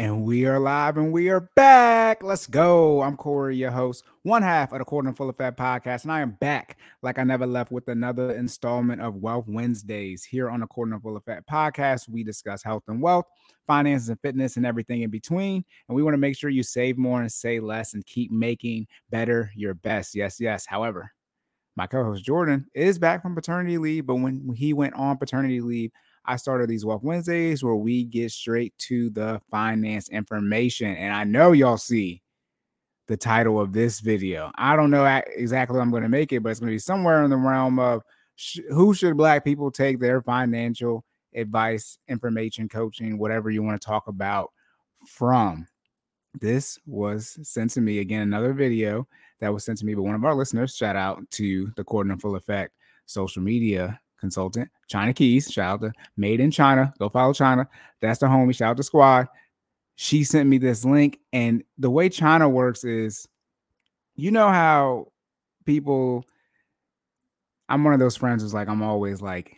And we are live and we are back. Let's go. I'm Corey, your host, one half of the Quarter and Full of Fat podcast. And I am back like I never left with another installment of Wealth Wednesdays. Here on the Quarter and Full of Fat podcast, we discuss health and wealth, finances and fitness, and everything in between. And we want to make sure you save more and say less and keep making better your best. Yes, yes. However, my co host Jordan is back from paternity leave, but when he went on paternity leave, I started these Wealth Wednesdays where we get straight to the finance information. And I know y'all see the title of this video. I don't know exactly what I'm going to make it, but it's going to be somewhere in the realm of sh- who should Black people take their financial advice, information, coaching, whatever you want to talk about from. This was sent to me again, another video that was sent to me by one of our listeners. Shout out to the Quarter Full Effect social media consultant, China Keys. Shout out to Made in China. Go follow China. That's the homie. Shout out to Squad. She sent me this link. And the way China works is, you know how people, I'm one of those friends who's like, I'm always like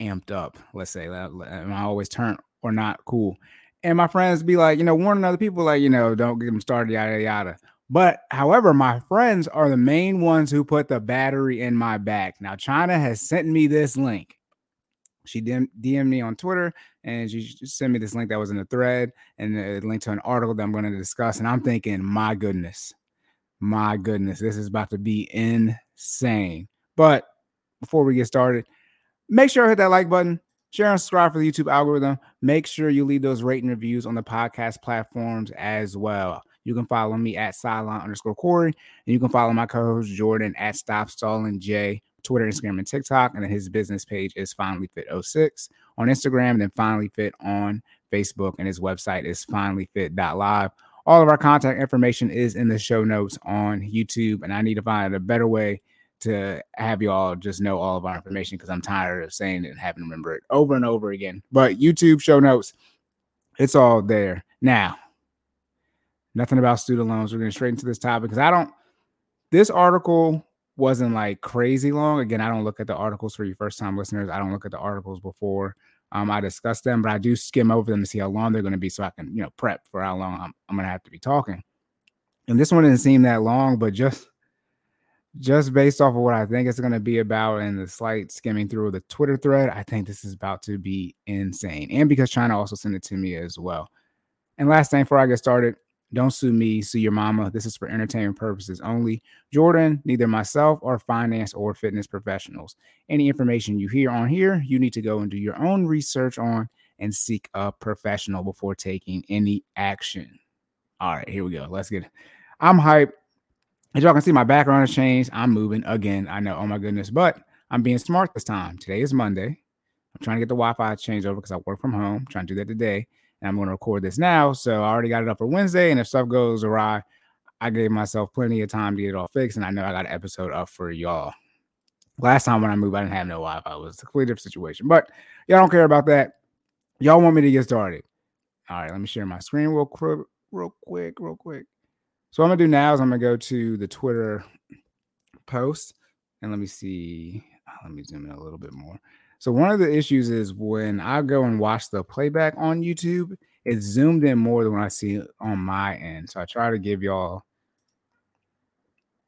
amped up, let's say. Am I'm always turn or not cool. And my friends be like, you know, warning other people, like, you know, don't get them started, yada, yada. But however, my friends are the main ones who put the battery in my back. Now, China has sent me this link. She DM'd me on Twitter and she sent me this link that was in the thread and a link to an article that I'm going to discuss. And I'm thinking, my goodness, my goodness, this is about to be insane. But before we get started, make sure to hit that like button, share and subscribe for the YouTube algorithm. Make sure you leave those rating reviews on the podcast platforms as well. You can follow me at sideline underscore Corey, and you can follow my co-host Jordan at Stop Stalling J, Twitter, Instagram, and TikTok. And then his business page is Finally Fit 06 on Instagram, and then Finally Fit on Facebook, and his website is finallyfit.live. All of our contact information is in the show notes on YouTube, and I need to find a better way to have you all just know all of our information because I'm tired of saying it and having to remember it over and over again. But YouTube show notes, it's all there. Now, nothing about student loans. We're going straight into this topic because I don't, this article wasn't like crazy long. Again, I don't look at the articles for you first time listeners. I don't look at the articles before um, I discuss them, but I do skim over them to see how long they're going to be so I can, you know, prep for how long I'm, I'm going to have to be talking. And this one didn't seem that long, but just just based off of what I think it's going to be about and the slight skimming through the Twitter thread, I think this is about to be insane. And because China also sent it to me as well. And last thing before I get started, don't sue me, sue your mama. This is for entertainment purposes only. Jordan, neither myself or finance or fitness professionals. Any information you hear on here, you need to go and do your own research on and seek a professional before taking any action. All right, here we go. Let's get it. I'm hyped. As y'all can see, my background has changed. I'm moving again. I know, oh my goodness, but I'm being smart this time. Today is Monday. I'm trying to get the Wi Fi changed over because I work from home. I'm trying to do that today and I'm going to record this now. So I already got it up for Wednesday. And if stuff goes awry, I gave myself plenty of time to get it all fixed. And I know I got an episode up for y'all. Last time when I moved, I didn't have no Wi Fi. It was a completely different situation. But y'all don't care about that. Y'all want me to get started. All right, let me share my screen real quick, real quick, real quick. So what I'm gonna do now is I'm gonna go to the Twitter post and let me see. Uh, let me zoom in a little bit more. So one of the issues is when I go and watch the playback on YouTube, it's zoomed in more than what I see on my end. So I try to give y'all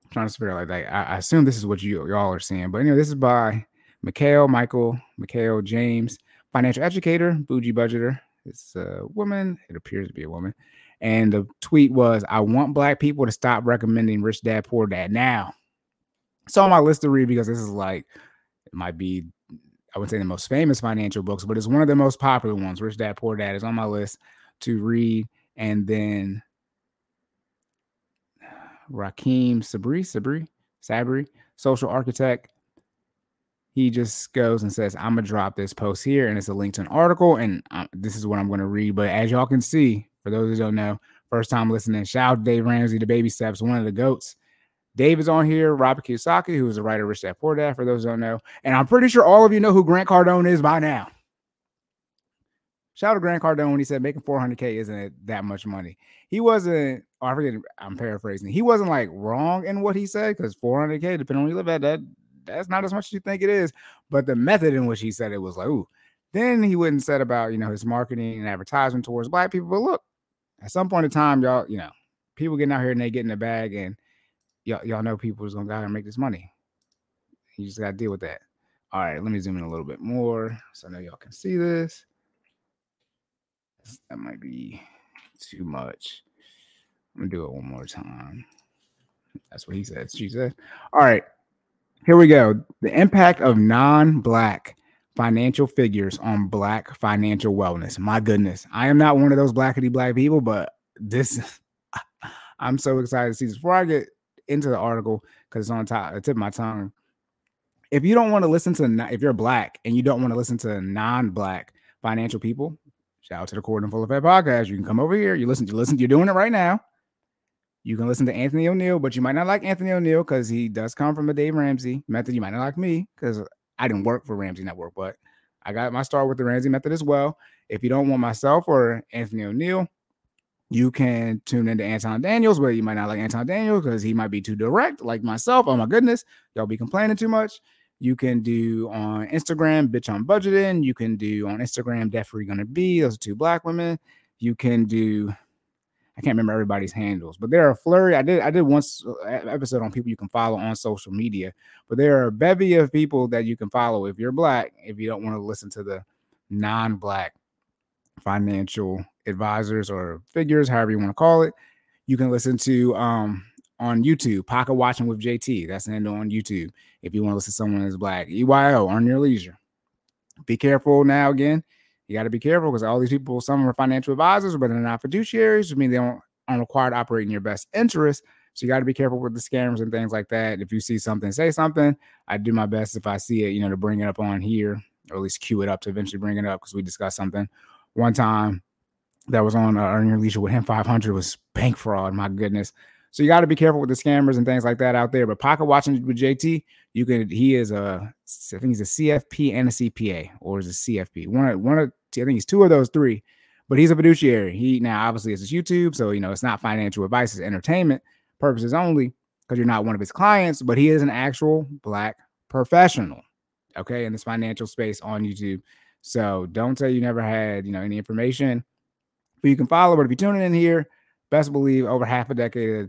I'm trying to figure out like. I, I, assume this is what you y'all are seeing, but anyway, this is by Mikhail, Michael, Mikhail James, financial educator, bougie budgeter. It's a woman. It appears to be a woman. And the tweet was, I want black people to stop recommending rich dad, poor dad. Now, it's on my list to read because this is like it might be I wouldn't say the most famous financial books, but it's one of the most popular ones. Rich Dad Poor Dad is on my list to read. And then Rahkim Sabree, Sabree, Sabree, social architect. He just goes and says, I'm going to drop this post here. And it's a link to an article. And um, this is what I'm going to read. But as y'all can see, for those who don't know, first time listening, shout out Dave Ramsey, the baby steps, one of the goats. Dave is on here, Robert Kiyosaki, who is a writer, Rich Dad Poor Dad, for those who don't know. And I'm pretty sure all of you know who Grant Cardone is by now. Shout out to Grant Cardone when he said making 400K isn't that much money. He wasn't, oh, I forget, I'm paraphrasing. He wasn't like wrong in what he said because 400K, depending on where you live at, that that's not as much as you think it is. But the method in which he said it was like, ooh. Then he wouldn't said about, you know, his marketing and advertisement towards black people. But look, At some point in time, y'all, you know, people getting out here and they get in the bag, and y'all, y'all know people is gonna go out and make this money. You just gotta deal with that. All right, let me zoom in a little bit more so I know y'all can see this. That might be too much. I'm gonna do it one more time. That's what he said. She said. All right, here we go. The impact of non-black financial figures on black financial wellness. My goodness, I am not one of those blackity black people, but this I'm so excited to see this. Before I get into the article, because it's on top, the tip of my tongue. If you don't want to listen to, if you're black and you don't want to listen to non-black financial people, shout out to the Court and Full Effect podcast. You can come over here. You listen. You listen. You're doing it right now. You can listen to Anthony ONeal, but you might not like Anthony ONeal because he does come from a Dave Ramsey method. You might not like me because I didn't work for Ramsey Network, but I got my start with the Ramsey method as well. If you don't want myself or Anthony ONeal, you can tune into Anton Daniels, but you might not like Anton Daniels because he might be too direct, like myself. Oh my goodness, y'all be complaining too much. You can do on Instagram, bitch on budgeting. You can do on Instagram, definitely gonna be. Those are two black women. You can do I can't remember everybody's handles, but there are a flurry. I did I did once uh, episode on people you can follow on social media, but there are a bevy of people that you can follow if you're black. If you don't want to listen to the non-black financial advisors or figures, however you want to call it, you can listen to um on YouTube, Pocket Watching with JT. That's the handle on YouTube. If you want to listen to someone that's black, EYO Earn Your Leisure. Be careful now again you got to be careful because all these people, some are financial advisors, but they're not fiduciaries, which means they don't, aren't required to operate in your best interest. So you got to be careful with the scammers and things like that. If you see something, say something. I do my best if I see it, you know, to bring it up on here, or at least cue it up to eventually bring it up because we discussed something one time that was on uh, Earn Your Leisure with him 500 was bank fraud. My goodness. So you got to be careful with the scammers and things like that out there. But pocket watching with JT, you can. He is a, I think he's a CFP and a CPA, or is a CFP. One, one of, I think he's two of those three. But he's a fiduciary. He now obviously is YouTube, so you know it's not financial advice; it's entertainment purposes only because you're not one of his clients. But he is an actual black professional, okay, in this financial space on YouTube. So don't say you never had you know any information. But you can follow. But if you're tuning in here, best believe over half a decade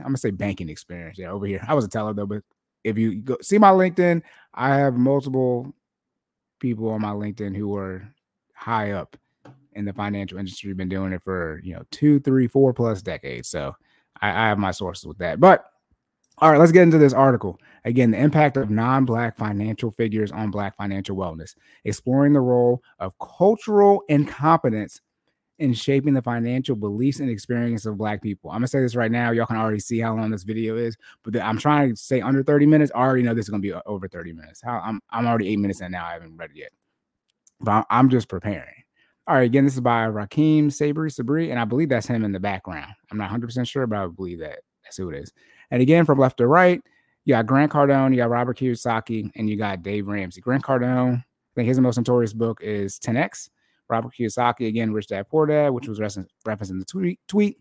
I'm gonna say banking experience. Yeah, over here. I was a teller though, but if you go see my LinkedIn, I have multiple people on my LinkedIn who are high up in the financial industry, been doing it for you know two, three, four plus decades. So I, I have my sources with that. But all right, let's get into this article. Again, the impact of non Black financial figures on Black financial wellness, exploring the role of cultural incompetence in shaping the financial beliefs and experience of black people. I'm gonna say this right now. Y'all can already see how long this video is, but the, I'm trying to say under 30 minutes. I already know this is gonna be over 30 minutes. How I'm I'm already eight minutes in now. I haven't read it yet, but I'm just preparing. All right, again, this is by Raheem Sabree Sabree, and I believe that's him in the background. I'm not 100 percent sure, but I believe that that's who it is. And again, from left to right, you got Grant Cardone, you got Robert Kiyosaki, and you got Dave Ramsey. Grant Cardone, I think his most notorious book is 10x Robert Kiyosaki again, Rich Dad Poor Dad, which was referencing the tweet, tweet.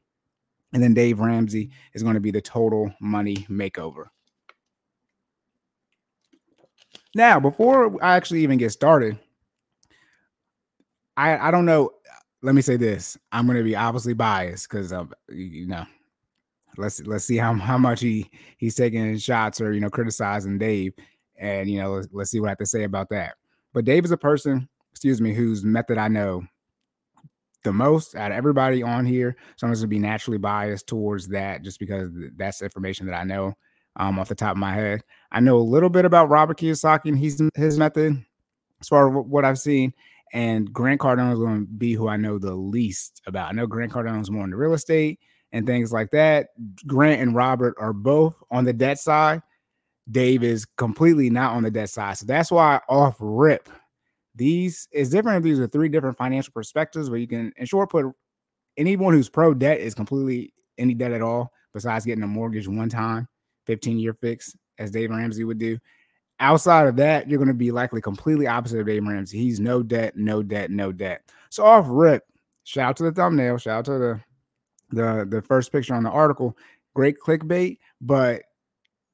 And then Dave Ramsey is going to be the total money makeover. Now, before I actually even get started, I I don't know. Let me say this: I'm going to be obviously biased because of you know. Let's let's see how how much he he's taking shots or you know criticizing Dave, and you know let's, let's see what I have to say about that. But Dave is a person excuse me, whose method I know the most out of everybody on here. So I'm going to be naturally biased towards that just because that's information that I know um, off the top of my head. I know a little bit about Robert Kiyosaki and his, his method as far as what I've seen. And Grant Cardone is going to be who I know the least about. I know Grant Cardone is more into real estate and things like that. Grant and Robert are both on the debt side. Dave is completely not on the debt side. So that's why off rip, these is different if these are three different financial perspectives where you can, in short, put anyone who's pro debt is completely any debt at all, besides getting a mortgage one time, 15 year fix, as Dave Ramsey would do. Outside of that, you're going to be likely completely opposite of Dave Ramsey. He's no debt, no debt, no debt. So off rip, shout out to the thumbnail, shout out to the the the first picture on the article. Great clickbait, but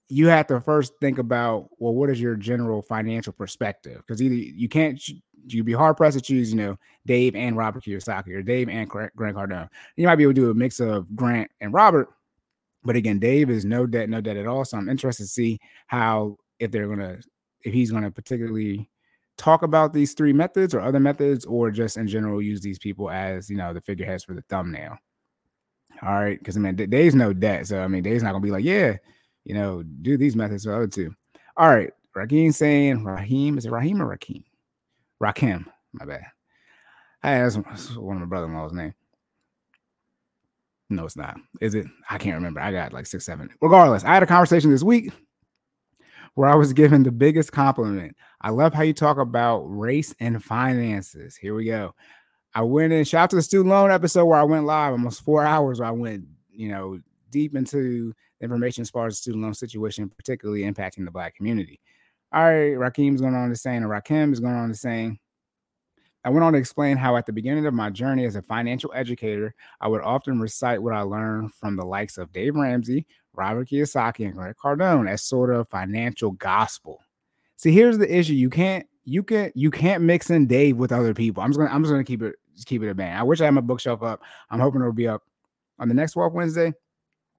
you have to first think about well, what is your general financial perspective? Because either you can't you'd be hard pressed to choose, you know, Dave and Robert Kiyosaki or Dave and Grant Cardone. You might be able to do a mix of Grant and Robert, but again, Dave is no debt, no debt at all. So I'm interested to see how if they're gonna if he's gonna particularly talk about these three methods or other methods, or just in general use these people as you know the figureheads for the thumbnail. All right, because I mean, Dave's no debt, so I mean, Dave's not gonna be like, yeah, you know, do these methods for the other. All right, Raheem saying Raheem is it Raheem or Raheem? Rahkim, my bad. Hey, that's, one of my brother-in-law's name. No, it's not. Is it? I can't remember. I got like six, seven. Regardless, I had a conversation this week where I was given the biggest compliment. I love how you talk about race and finances. Here we go. I went in, shout out to the student loan episode where I went live almost four hours. Where I went, you know, deep into information as far as the student loan situation, particularly impacting the black community. All right, Rahkim is going on to saying, and Rahkim is going on to saying, I went on to explain how at the beginning of my journey as a financial educator, I would often recite what I learned from the likes of Dave Ramsey, Robert Kiyosaki, and Grant Cardone as sort of financial gospel. See, here's the issue: you can't, you can, you can't mix in Dave with other people. I'm just gonna, I'm just gonna keep it, keep it a band. I wish I had my bookshelf up. I'm hoping it'll be up on the next Wealth Wednesday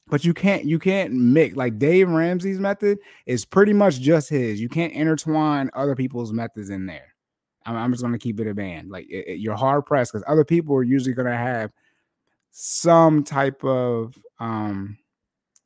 but you can't you can't mix like Dave Ramsey's method is pretty much just his. You can't intertwine other people's methods in there. I'm, I'm just to keep it a band. Like it, it, you're hard pressed because other people are usually to have some type of um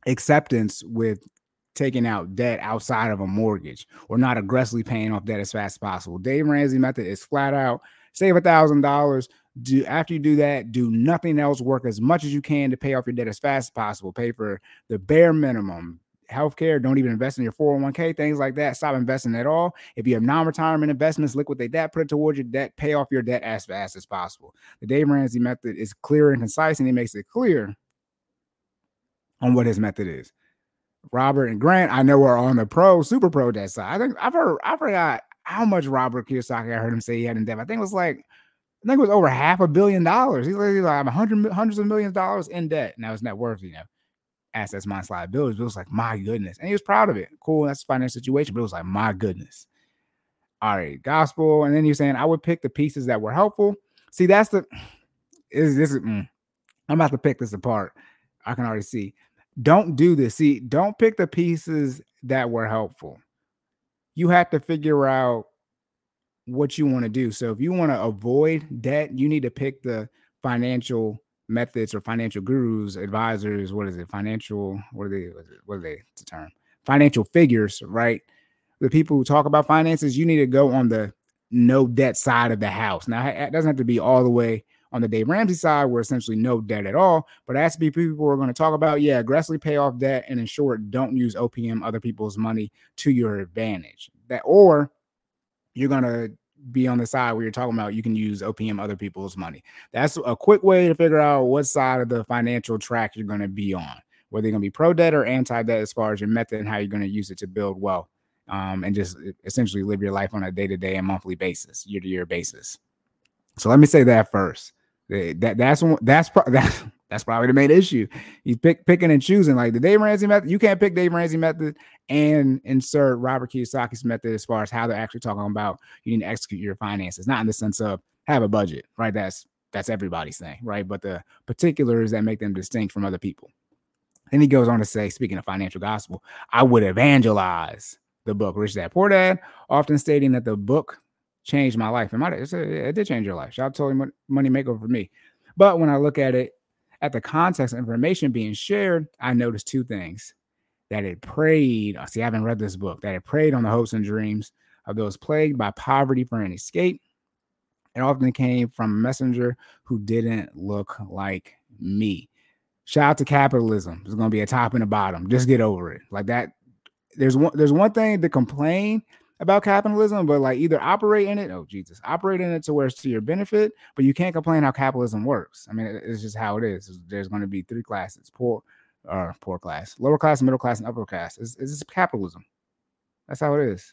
acceptance with taking out debt outside of a mortgage or not aggressively paying off debt as fast as possible. Dave Ramsey method is flat out save a thousand dollars, do after you do that, do nothing else, work as much as you can to pay off your debt as fast as possible, pay for the bare minimum. Healthcare, don't even invest in your 401k, things like that. Stop investing at all. If you have non retirement investments, liquidate that, put it towards your debt, pay off your debt as fast as possible. The Dave Ramsey method is clear and concise, and he makes it clear on what his method is. Robert and Grant, I know are on the pro, super pro debt side. I think I've heard, I forgot how much Robert Kiyosaki I heard him say he had in debt. I think it was like I think it was over half a billion dollars. He's like, like hundred hundreds of millions of dollars in debt. Now his net worth, you know, assets minus liabilities. But it was like, my goodness. And he was proud of it. Cool. That's a financial situation. But it was like, my goodness. All right, gospel. And then you're saying I would pick the pieces that were helpful. See, that's the is this is mm, I'm about to pick this apart. I can already see. Don't do this. See, don't pick the pieces that were helpful. You have to figure out what you want to do. So if you want to avoid debt, you need to pick the financial methods or financial gurus, advisors. What is it? Financial. What are they? What are they? It's a term. Financial figures, right? The people who talk about finances, you need to go on the no debt side of the house. Now, it doesn't have to be all the way on the Dave Ramsey side, where essentially no debt at all. But it has to be people who are going to talk about, yeah, aggressively pay off debt and ensure don't use OPM other people's money to your advantage. That or you're gonna be on the side where you're talking about you can use OPM other people's money. That's a quick way to figure out what side of the financial track you're going to be on, whether you're going to be pro debt or anti debt as far as your method and how you're going to use it to build wealth um, and just essentially live your life on a day to day and monthly basis, year to year basis. So let me say that first. That that's that's that's that's probably the main issue. He's pick, picking and choosing. Like the Dave Ramsey method, you can't pick Dave Ramsey method and insert Robert Kiyosaki's method as far as how they're actually talking about you need to execute your finances, not in the sense of have a budget, right? That's that's everybody's thing, right? But the particulars that make them distinct from other people. Then he goes on to say, speaking of financial gospel, I would evangelize the book Rich Dad Poor Dad, often stating that the book changed my life. It might it did change your life. Shout out to Money Makeover for me. But when I look at it at the context information being shared, I noticed two things. That it preyed, uh, see, I haven't read this book, that it preyed on the hopes and dreams of those plagued by poverty for an escape. It often came from a messenger who didn't look like me. Shout out to capitalism. There's gonna be a top and a bottom. Just get over it. Like that. There's one. There's one thing to complain about capitalism, but like either operate in it, oh Jesus, operate in it to where it's to your benefit, but you can't complain how capitalism works. I mean, it's just how it is. There's going to be three classes: poor, or uh, poor class, lower class, middle class, and upper class. It's, it's capitalism. That's how it is.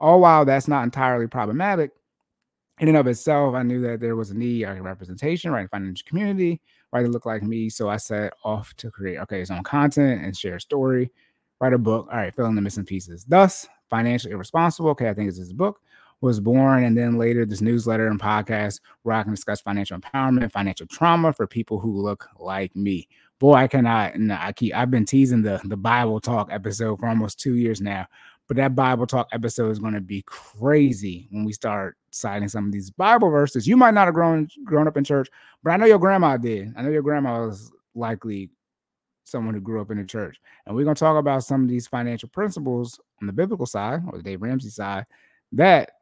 All while that's not entirely problematic, in and of itself, I knew that there was a need of representation, right? Financial community, right? To look like me. So I set off to create okay, its own content and share a story write a book. All right, fill in the missing pieces. Thus, financially irresponsible. Okay, I think it's his book was born, and then later this newsletter and podcast where I can discuss financial empowerment, financial trauma for people who look like me. Boy, I cannot. And I keep. I've been teasing the the Bible talk episode for almost two years now, but that Bible talk episode is going to be crazy when we start citing some of these Bible verses. You might not have grown grown up in church, but I know your grandma did. I know your grandma was likely someone who grew up in the church. And we're going to talk about some of these financial principles on the biblical side or the Dave Ramsey side that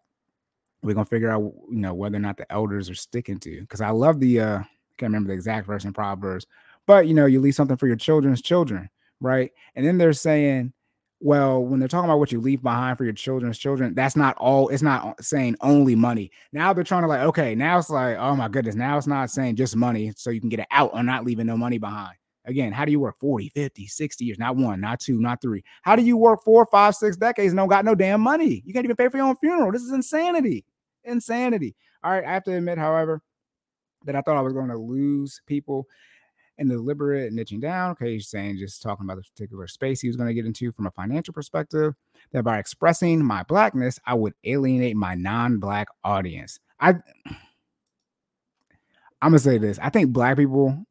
we're going to figure out, you know, whether or not the elders are sticking to. Because I love the, uh, can't remember the exact verse in Proverbs, but, you know, you leave something for your children's children, right? And then they're saying, well, when they're talking about what you leave behind for your children's children, that's not all. It's not saying only money. Now they're trying to like, okay, now it's like, oh my goodness, now it's not saying just money, so you can get it out or not leaving no money behind. Again, how do you work 40, 50, 60 years? Not one, not two, not three. How do you work four, five, six decades and don't got no damn money? You can't even pay for your own funeral. This is insanity. Insanity. All right. I have to admit, however, that I thought I was going to lose people in the deliberate niching down. Okay, he's saying just talking about this particular space he was going to get into from a financial perspective, that by expressing my blackness, I would alienate my non-black audience. I I'm gonna say this. I think black people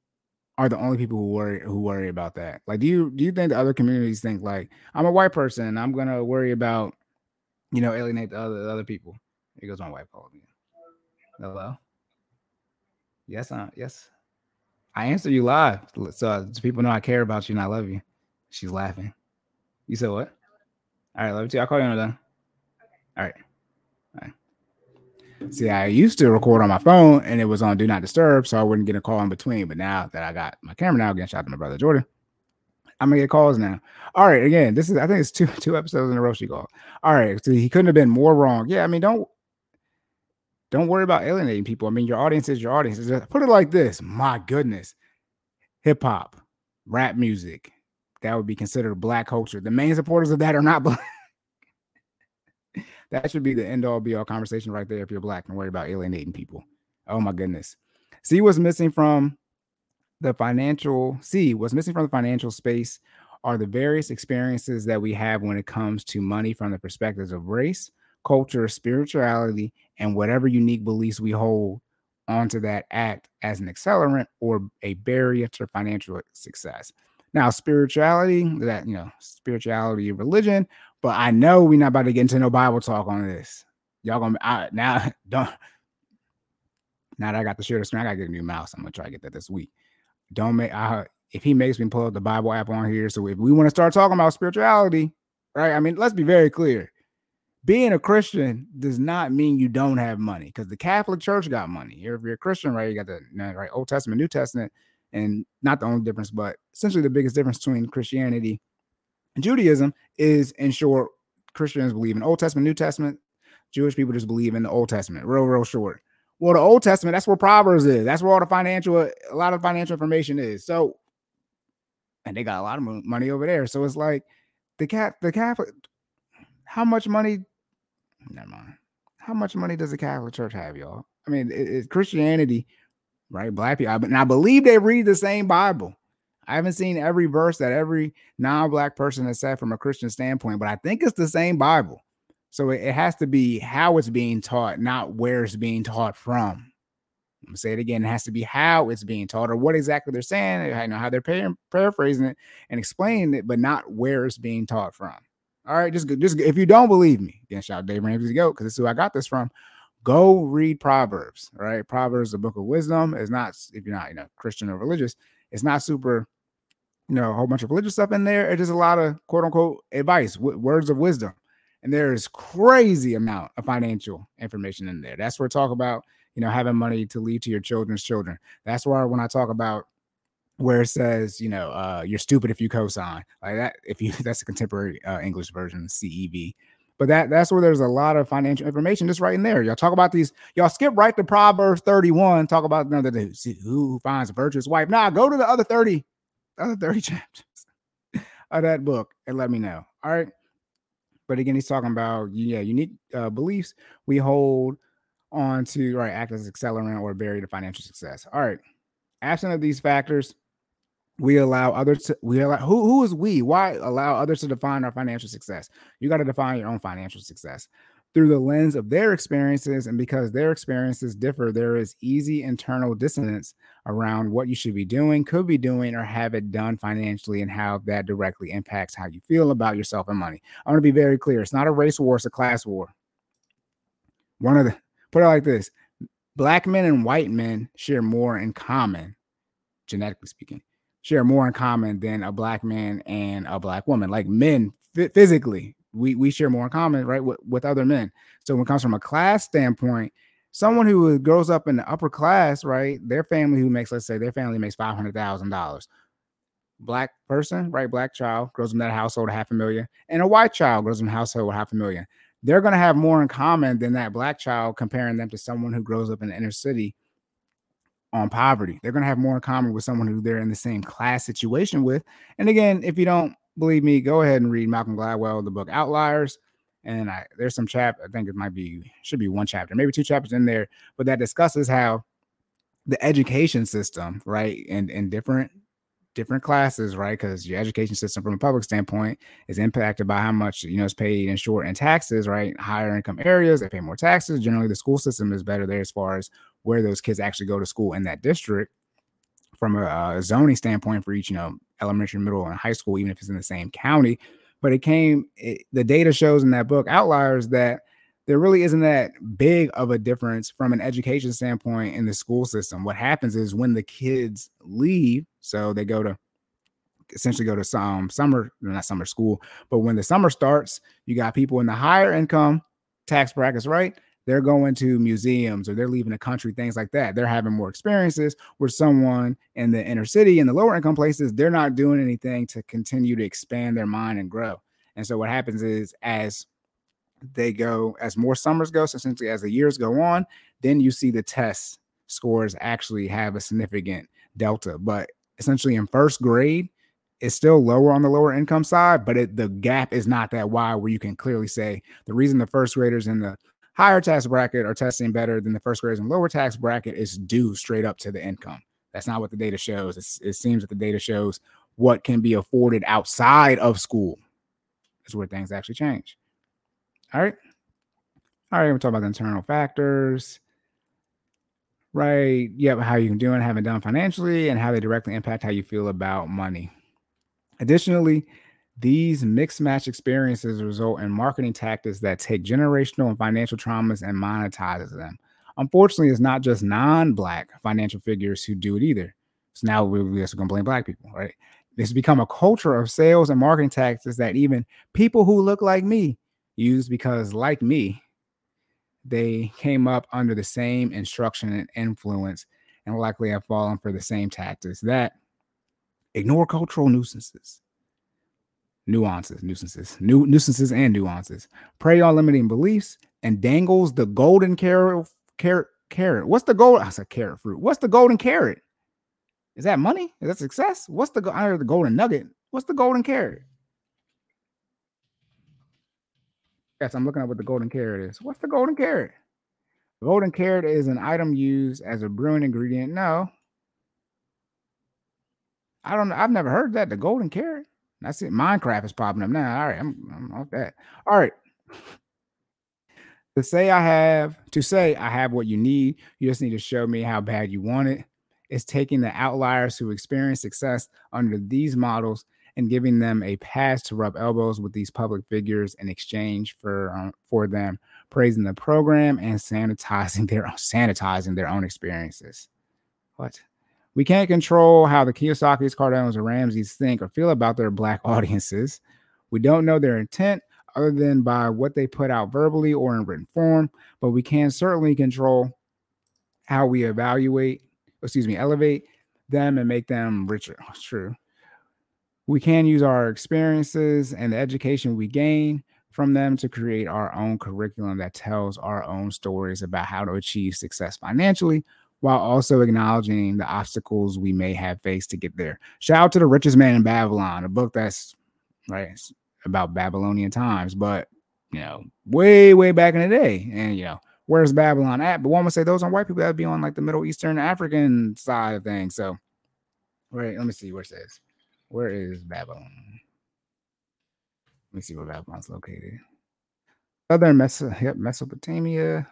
are the only people who worry who worry about that. Like, do you do you think the other communities think like I'm a white person, I'm gonna worry about, you know, alienate the other the other people? Here goes my white call again. Hello. Yes, uh, yes. I answer you live, so, so people know I care about you and I love you. She's laughing. You said what? All right, love you too. I'll call you another. All right. See, I used to record on my phone and it was on do not disturb, so I wouldn't get a call in between. But now that I got my camera now, again, shout out to my brother Jordan. I'm gonna get calls now. All right, again, this is I think it's two two episodes in a row she called. All right, so he couldn't have been more wrong. Yeah, I mean, don't don't worry about alienating people. I mean, your audience is your audience. Put it like this: My goodness, hip hop, rap music, that would be considered black culture. The main supporters of that are not black that should be the end all be all conversation right there if you're black and worry about alienating people. Oh my goodness. See what's missing from the financial see what's missing from the financial space are the various experiences that we have when it comes to money from the perspectives of race, culture, spirituality, and whatever unique beliefs we hold onto that act as an accelerant or a barrier to financial success. Now, spirituality, that you know, spirituality, religion but I know we're not about to get into no Bible talk on this. Y'all gonna I, now don't now that I got the share screen, I gotta get a new mouse. I'm gonna try to get that this week. Don't make I if he makes me pull up the Bible app on here. So if we want to start talking about spirituality, right? I mean, let's be very clear. Being a Christian does not mean you don't have money because the Catholic Church got money. If you're a Christian, right, you got the right Old Testament, New Testament, and not the only difference, but essentially the biggest difference between Christianity Judaism is, in short, Christians believe in Old Testament, New Testament. Jewish people just believe in the Old Testament, real, real short. Well, the Old Testament, that's where Proverbs is. That's where all the financial, a lot of financial information is. So, and they got a lot of money over there. So it's like the cat, the Catholic, how much money? Never mind. How much money does the Catholic Church have, y'all? I mean, it, Christianity, right? Black people, and I believe they read the same Bible. I haven't seen every verse that every non-black person has said from a Christian standpoint, but I think it's the same Bible. So it, has to be how it's being taught, not where it's being taught from. I'm gonna say it again. It has to be how it's being taught or what exactly they're saying, I know how they're pay- paraphrasing it and explaining it, but not where it's being taught from. All right, just just if you don't believe me, then shout Dave Ramsey go because this is who I got this from. Go read Proverbs. Right, Proverbs, the book of wisdom, is not if you're not you know Christian or religious, it's not super you know, a whole bunch of religious stuff in there. It's just a lot of quote unquote advice, w- words of wisdom. And there's crazy amount of financial information in there. That's where I talk about, you know, having money to leave to your children's children. That's why when I talk about where it says, you know, uh, you're stupid if you co-sign like that. If you that's a contemporary uh, English version, CEV. But that that's where there's a lot of financial information just right in there. Y'all talk about these. Y'all skip right to Proverbs 31. Talk about you know, the, who finds a virtuous wife. Now nah, go to the other 30 other 30 chapters of that book and let me know. All right. But again, he's talking about yeah, unique uh, beliefs we hold on to right act as accelerant or barrier to financial success. All right. Absent of these factors, we allow others to we allow who who is we why allow others to define our financial success you got to define your own financial success through the lens of their experiences and because their experiences differ there is easy internal dissonance around what you should be doing could be doing or have it done financially and how that directly impacts how you feel about yourself and money i want to be very clear it's not a race war it's a class war one of the put it like this black men and white men share more in common genetically speaking share more in common than a black man and a black woman. Like men physically, we we share more in common, right, with, with other men. So when it comes from a class standpoint, someone who grows up in the upper class, right, their family who makes, let's say, their family makes five hundred thousand dollars. Black person, right, black child grows in that household half a million, and a white child grows in a household half a million. They're going to have more in common than that black child comparing them to someone who grows up in the inner city on poverty. They're going to have more in common with someone who they're in the same class situation with. And again, if you don't believe me, go ahead and read Malcolm Gladwell, the book Outliers. And I, there's some chap, I think it might be, should be one chapter, maybe two chapters in there, but that discusses how the education system, right, and in different different classes, right? Because your education system from a public standpoint is impacted by how much you know is paid in short and taxes, right? Higher income areas, they pay more taxes. Generally, the school system is better there as far as where those kids actually go to school in that district from a, a zoning standpoint for each, you know, elementary, middle, and high school, even if it's in the same county. But it came, it, the data shows in that book, Outliers, that there really isn't that big of a difference from an education standpoint in the school system. What happens is when the kids leave, so they go to essentially go to some um, summer, not summer school, but when the summer starts, you got people in the higher income tax brackets, right? They're going to museums or they're leaving the country, things like that. They're having more experiences where someone in the inner city and the lower income places, they're not doing anything to continue to expand their mind and grow. And so what happens is as they go as more summers go, so essentially as the years go on, then you see the test scores actually have a significant delta. But essentially in first grade, it's still lower on the lower income side, but it, the gap is not that wide where you can clearly say the reason the first graders in the higher tax bracket are testing better than the first graders in lower tax bracket is due straight up to the income. That's not what the data shows. It's, it seems that the data shows what can be afforded outside of school is where things actually change. All right. All right. We're talking about the internal factors. Right. Yep. How you can do it, haven't done financially, and how they directly impact how you feel about money. Additionally, these mixed match experiences result in marketing tactics that take generational and financial traumas and monetizes them. Unfortunately, it's not just non-black financial figures who do it either. So now we're just going to blame black people, right? It's become a culture of sales and marketing tactics that even people who look like me use because, like me, they came up under the same instruction and influence and likely have fallen for the same tactics that ignore cultural nuisances, nuances, nuisances, new nuisances and nuances, prey on limiting beliefs, and dangles the golden carrot, carrot, carrot. What's the gold? I said carrot fruit. What's the golden carrot? Is that money? Is that success? What's the I heard the golden nugget? What's the golden carrot? Yes, I'm looking up what the golden carrot is. What's the golden carrot? The golden carrot is an item used as a brewing ingredient. No. I don't. I've never heard that. The golden carrot. That's it. Minecraft is popping up now. All right. I'm, I'm off that. All right. to say I have, to say I have what you need, you just need to show me how bad you want it. It's taking the outliers who experience success under these models and giving them a pass to rub elbows with these public figures in exchange for um, for them praising the program and sanitizing their sanitizing their own experiences. What? We can't control how the Kiyosaki's, Cardones, or Ramseys think or feel about their black audiences. We don't know their intent other than by what they put out verbally or in written form, but we can certainly control how we evaluate, excuse me, elevate them and make them richer. It's true we can use our experiences and the education we gain from them to create our own curriculum that tells our own stories about how to achieve success financially while also acknowledging the obstacles we may have faced to get there. Shout out to The Richest Man in Babylon, a book that's right about Babylonian times, but you know, way, way back in the day. And you know, where's Babylon at? But one would say those aren't white people that would be on like the Middle Eastern African side of things. So Wait, let me see where it says. Where is Babylon? Let me see where Babylon's located. Southern Mesopotamia.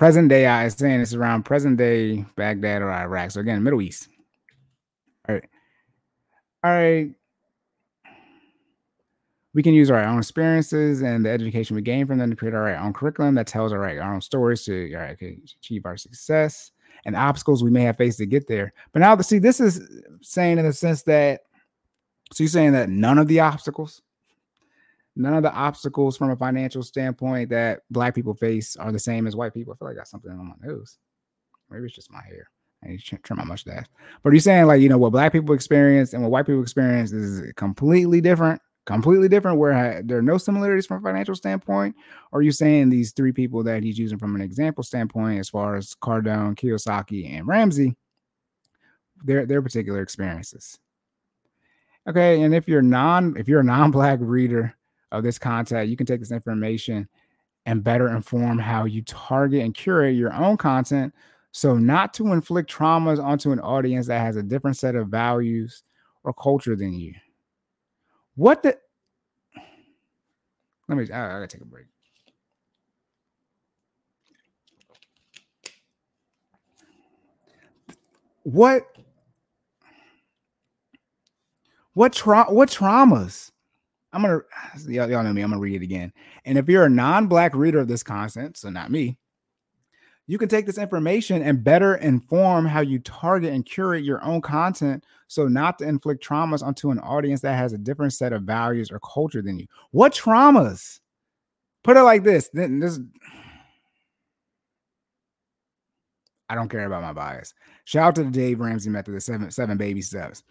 Present day, I is saying it's around present day Baghdad or Iraq. So again, Middle East. All right. All right. We can use our own experiences and the education we gain from them to create our own curriculum that tells our, our own stories to achieve our success and obstacles we may have faced to get there. But now, see, this is saying in the sense that, so you're saying that none of the obstacles, none of the obstacles from a financial standpoint that black people face are the same as white people. I feel like I got something on my nose. Maybe it's just my hair. I need to trim my mustache. But are you're saying like, you know, what black people experience and what white people experience is completely different completely different where there are no similarities from a financial standpoint or are you saying these three people that he's using from an example standpoint as far as cardone kiyosaki and ramsey their their particular experiences okay and if you're non if you're a non-black reader of this content you can take this information and better inform how you target and curate your own content so not to inflict traumas onto an audience that has a different set of values or culture than you what the? Let me. I, I gotta take a break. What? What tra- What traumas? I'm gonna y'all, y'all know me. I'm gonna read it again. And if you're a non-black reader of this content, so not me, you can take this information and better inform how you target and curate your own content so not to inflict traumas onto an audience that has a different set of values or culture than you. What traumas? Put it like this. This I don't care about my bias. Shout out to the Dave Ramsey method, the seven seven baby steps.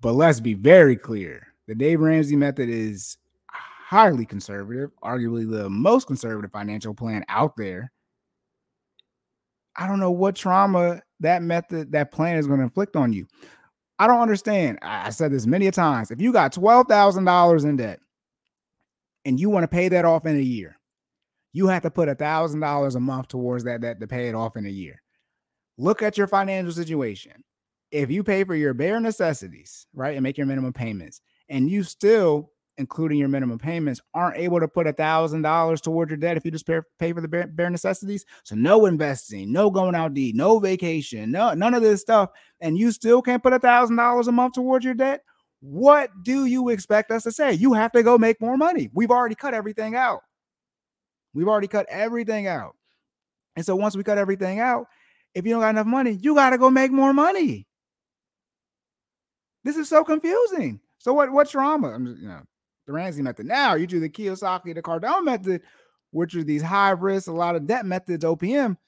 But let's be very clear. The Dave Ramsey method is highly conservative, arguably the most conservative financial plan out there I don't know what trauma that method, that plan is going to inflict on you. I don't understand. I said this many a times. If you got $12,000 in debt and you want to pay that off in a year, you have to put a thousand dollars a month towards that, that to pay it off in a year. Look at your financial situation. If you pay for your bare necessities, right, and make your minimum payments, and you still including your minimum payments, aren't able to put a thousand dollars toward your debt if you just pay, pay for the bare, bare, necessities. So no investing, no going out eat, no vacation, no none of this stuff, and you still can't put a thousand dollars a month towards your debt. What do you expect us to say? You have to go make more money. We've already cut everything out. We've already cut everything out. And so once we cut everything out, if you don't got enough money, you got to go make more money. This is so confusing. So what? What's trauma? I'm just, you know, the Ramsey method. Now you do the Kiyosaki, the Cardone method, which are these high risk, a lot of debt methods, OPM.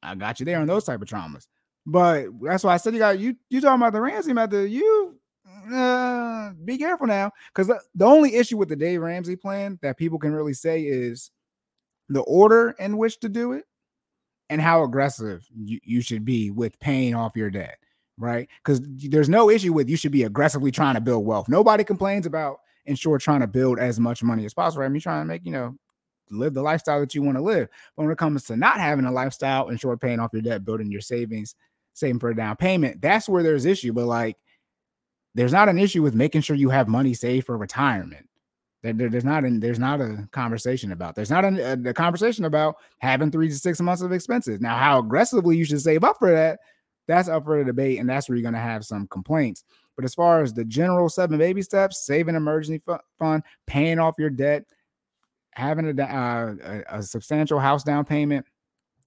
I got you there on those type of traumas. But that's why I said you got you you talking about the Ramsey method. You uh, be careful now, because the, the only issue with the Dave Ramsey plan that people can really say is the order in which to do it and how aggressive you, you should be with paying off your debt, right? Because there's no issue with you should be aggressively trying to build wealth. Nobody complains about and sure trying to build as much money as possible. I mean, trying to make, you know, live the lifestyle that you want to live. But when it comes to not having a lifestyle short paying off your debt, building your savings, saving for a down payment, that's where there's issue. But like, there's not an issue with making sure you have money saved for retirement. There, there, there's not an, there's not a conversation about. There's not a, a, a conversation about having three to six months of expenses. Now, how aggressively you should save up for that, that's up for the debate, and that's where you're going to have some complaints. But as far as the general seven baby steps, saving emergency fund, paying off your debt, having a, uh, a, a substantial house down payment,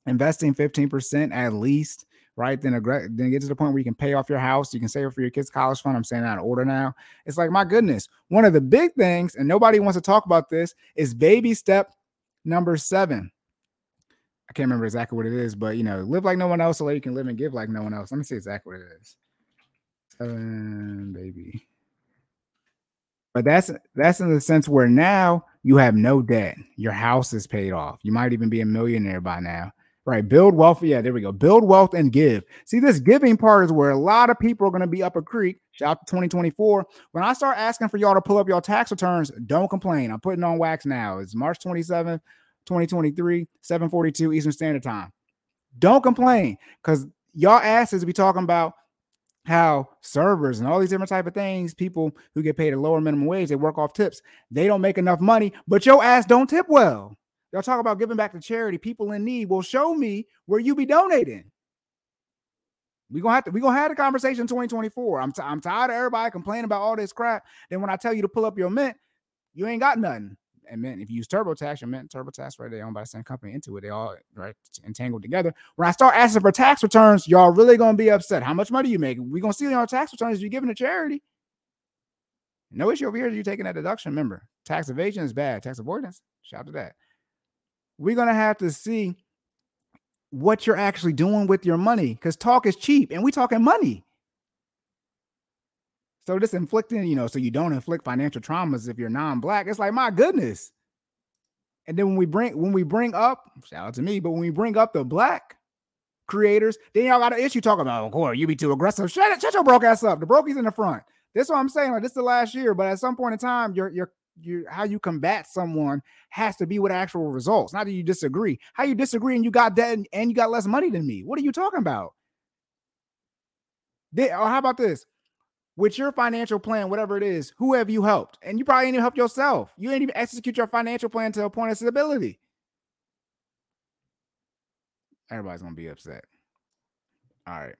investing 15% at least, right? Then, then get to the point where you can pay off your house. You can save for your kids' college fund. I'm saying that in order now. It's like, my goodness, one of the big things, and nobody wants to talk about this, is baby step number seven. I can't remember exactly what it is, but you know, live like no one else so you can live and give like no one else. Let me see exactly what it is. Seven, baby. But that's that's in the sense where now you have no debt. Your house is paid off. You might even be a millionaire by now. Right. Build wealth. Yeah, there we go. Build wealth and give. See, this giving part is where a lot of people are going to be up a creek. Shout out to 2024. When I start asking for y'all to pull up your tax returns, don't complain. I'm putting on wax now. It's March 27th, 2023, 742 Eastern Standard Time. Don't complain because y'all asses be talking about how servers and all these different type of things, people who get paid a lower minimum wage, they work off tips. They don't make enough money, but your ass don't tip well. Y'all talk about giving back to charity, people in need. Well, show me where you be donating. We gonna have to we gonna have a conversation in 2024. I'm t- I'm tired of everybody complaining about all this crap. Then when I tell you to pull up your mint, you ain't got nothing. And Mint, if you use TurboTax, your Mint TurboTax, right? They owned by the same company Intuit, They all right entangled together. When I start asking for tax returns, y'all really gonna be upset. How much money you make? We gonna see on tax returns you giving to charity. No issue over here. You taking that deduction. Remember, tax evasion is bad. Tax avoidance. Shout out to that. We're gonna have to see what you're actually doing with your money because talk is cheap and we talking money. So this inflicting, you know, so you don't inflict financial traumas if you're non-black. It's like my goodness. And then when we bring when we bring up, shout out to me, but when we bring up the black creators, then y'all got an issue talking about, oh, you be too aggressive. Shut shut your broke ass up. The brokey's in the front. This is what I'm saying. Like this is the last year, but at some point in time, your your your how you combat someone has to be with actual results. Not that you disagree. How you disagree and you got that and, and you got less money than me. What are you talking about? They, or oh, how about this? With your financial plan, whatever it is, who have you helped? And you probably ain't even helped yourself. You ain't even execute your financial plan to a point of stability. Everybody's gonna be upset. All right.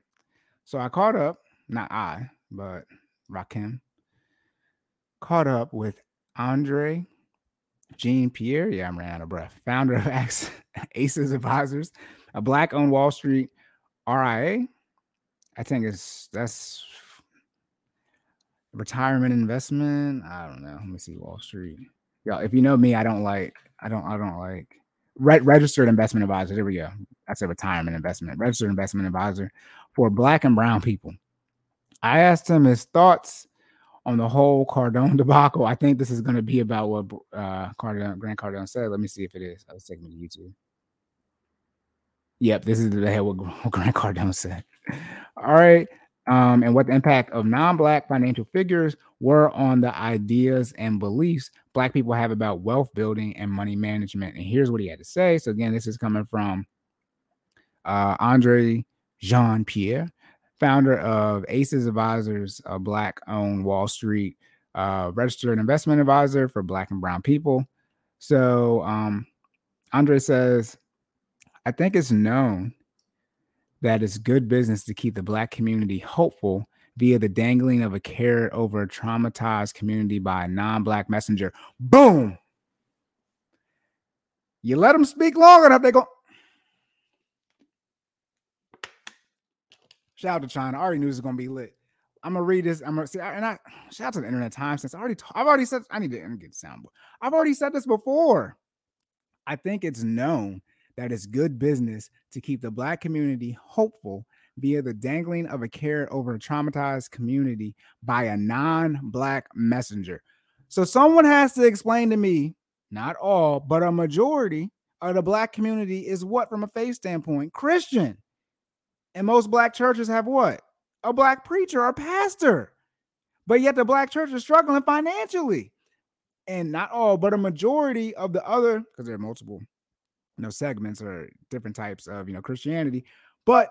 So I caught up, not I, but Rahkim, caught up with Andre Jean Pierre. Yeah, I'm ran out of breath. Founder of Aces Advisors, a black owned Wall Street RIA. I think it's that's retirement investment. I don't know. Let me see Wall Street. Y'all, if you know me, I don't like. I don't. I don't like. Re- registered investment advisor. There we go. That's a retirement investment. Registered investment advisor for Black and Brown people. I asked him his thoughts on the whole Cardone debacle. I think this is going to be about what uh, Cardone, Grant Cardone said. Let me see if it is. I was taking to YouTube. Yep, this is the hell what Grant Cardone said. All right um, and what the impact of non-black financial figures were on the ideas and beliefs black people have about wealth building and money management. And here's what he had to say. So again, this is coming from uh, Andre Jean Pierre, founder of Aces Advisors, a black-owned Wall Street uh, registered investment advisor for black and brown people. So um, Andre says, I think it's known that it's good business to keep the black community hopeful via the dangling of a carrot over a traumatized community by a non-black messenger. Boom. You let them speak long enough, they go. Shout out to China. I already knew this was gonna be lit. I'm gonna read this. I'm gonna see, and I shout out to the internet times since I already. I've already said. I need to get sound. I've already said this before. I think it's known that is good business to keep the Black community hopeful via the dangling of a carrot over a traumatized community by a non Black messenger. So, someone has to explain to me, not all, but a majority of the Black community is what, from a faith standpoint, Christian. And most Black churches have what? A Black preacher or pastor. But yet, the Black church is struggling financially. And not all, but a majority of the other, because there are multiple you know segments or different types of you know Christianity, but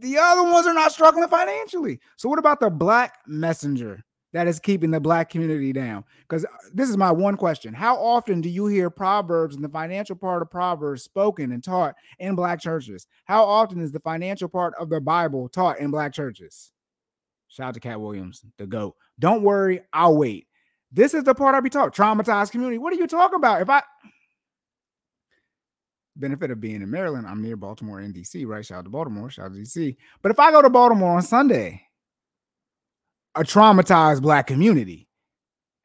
the other ones are not struggling financially. So what about the black messenger that is keeping the black community down? Because uh, this is my one question: How often do you hear proverbs and the financial part of proverbs spoken and taught in black churches? How often is the financial part of the Bible taught in black churches? Shout out to Katt Williams, the goat. Don't worry, I'll wait. This is the part I'll be talking. Traumatized community. What are you talking about? If I benefit of being in Maryland, I'm near Baltimore and DC, right? Shout out to Baltimore, shout out to DC. But if I go to Baltimore on Sunday, a traumatized black community,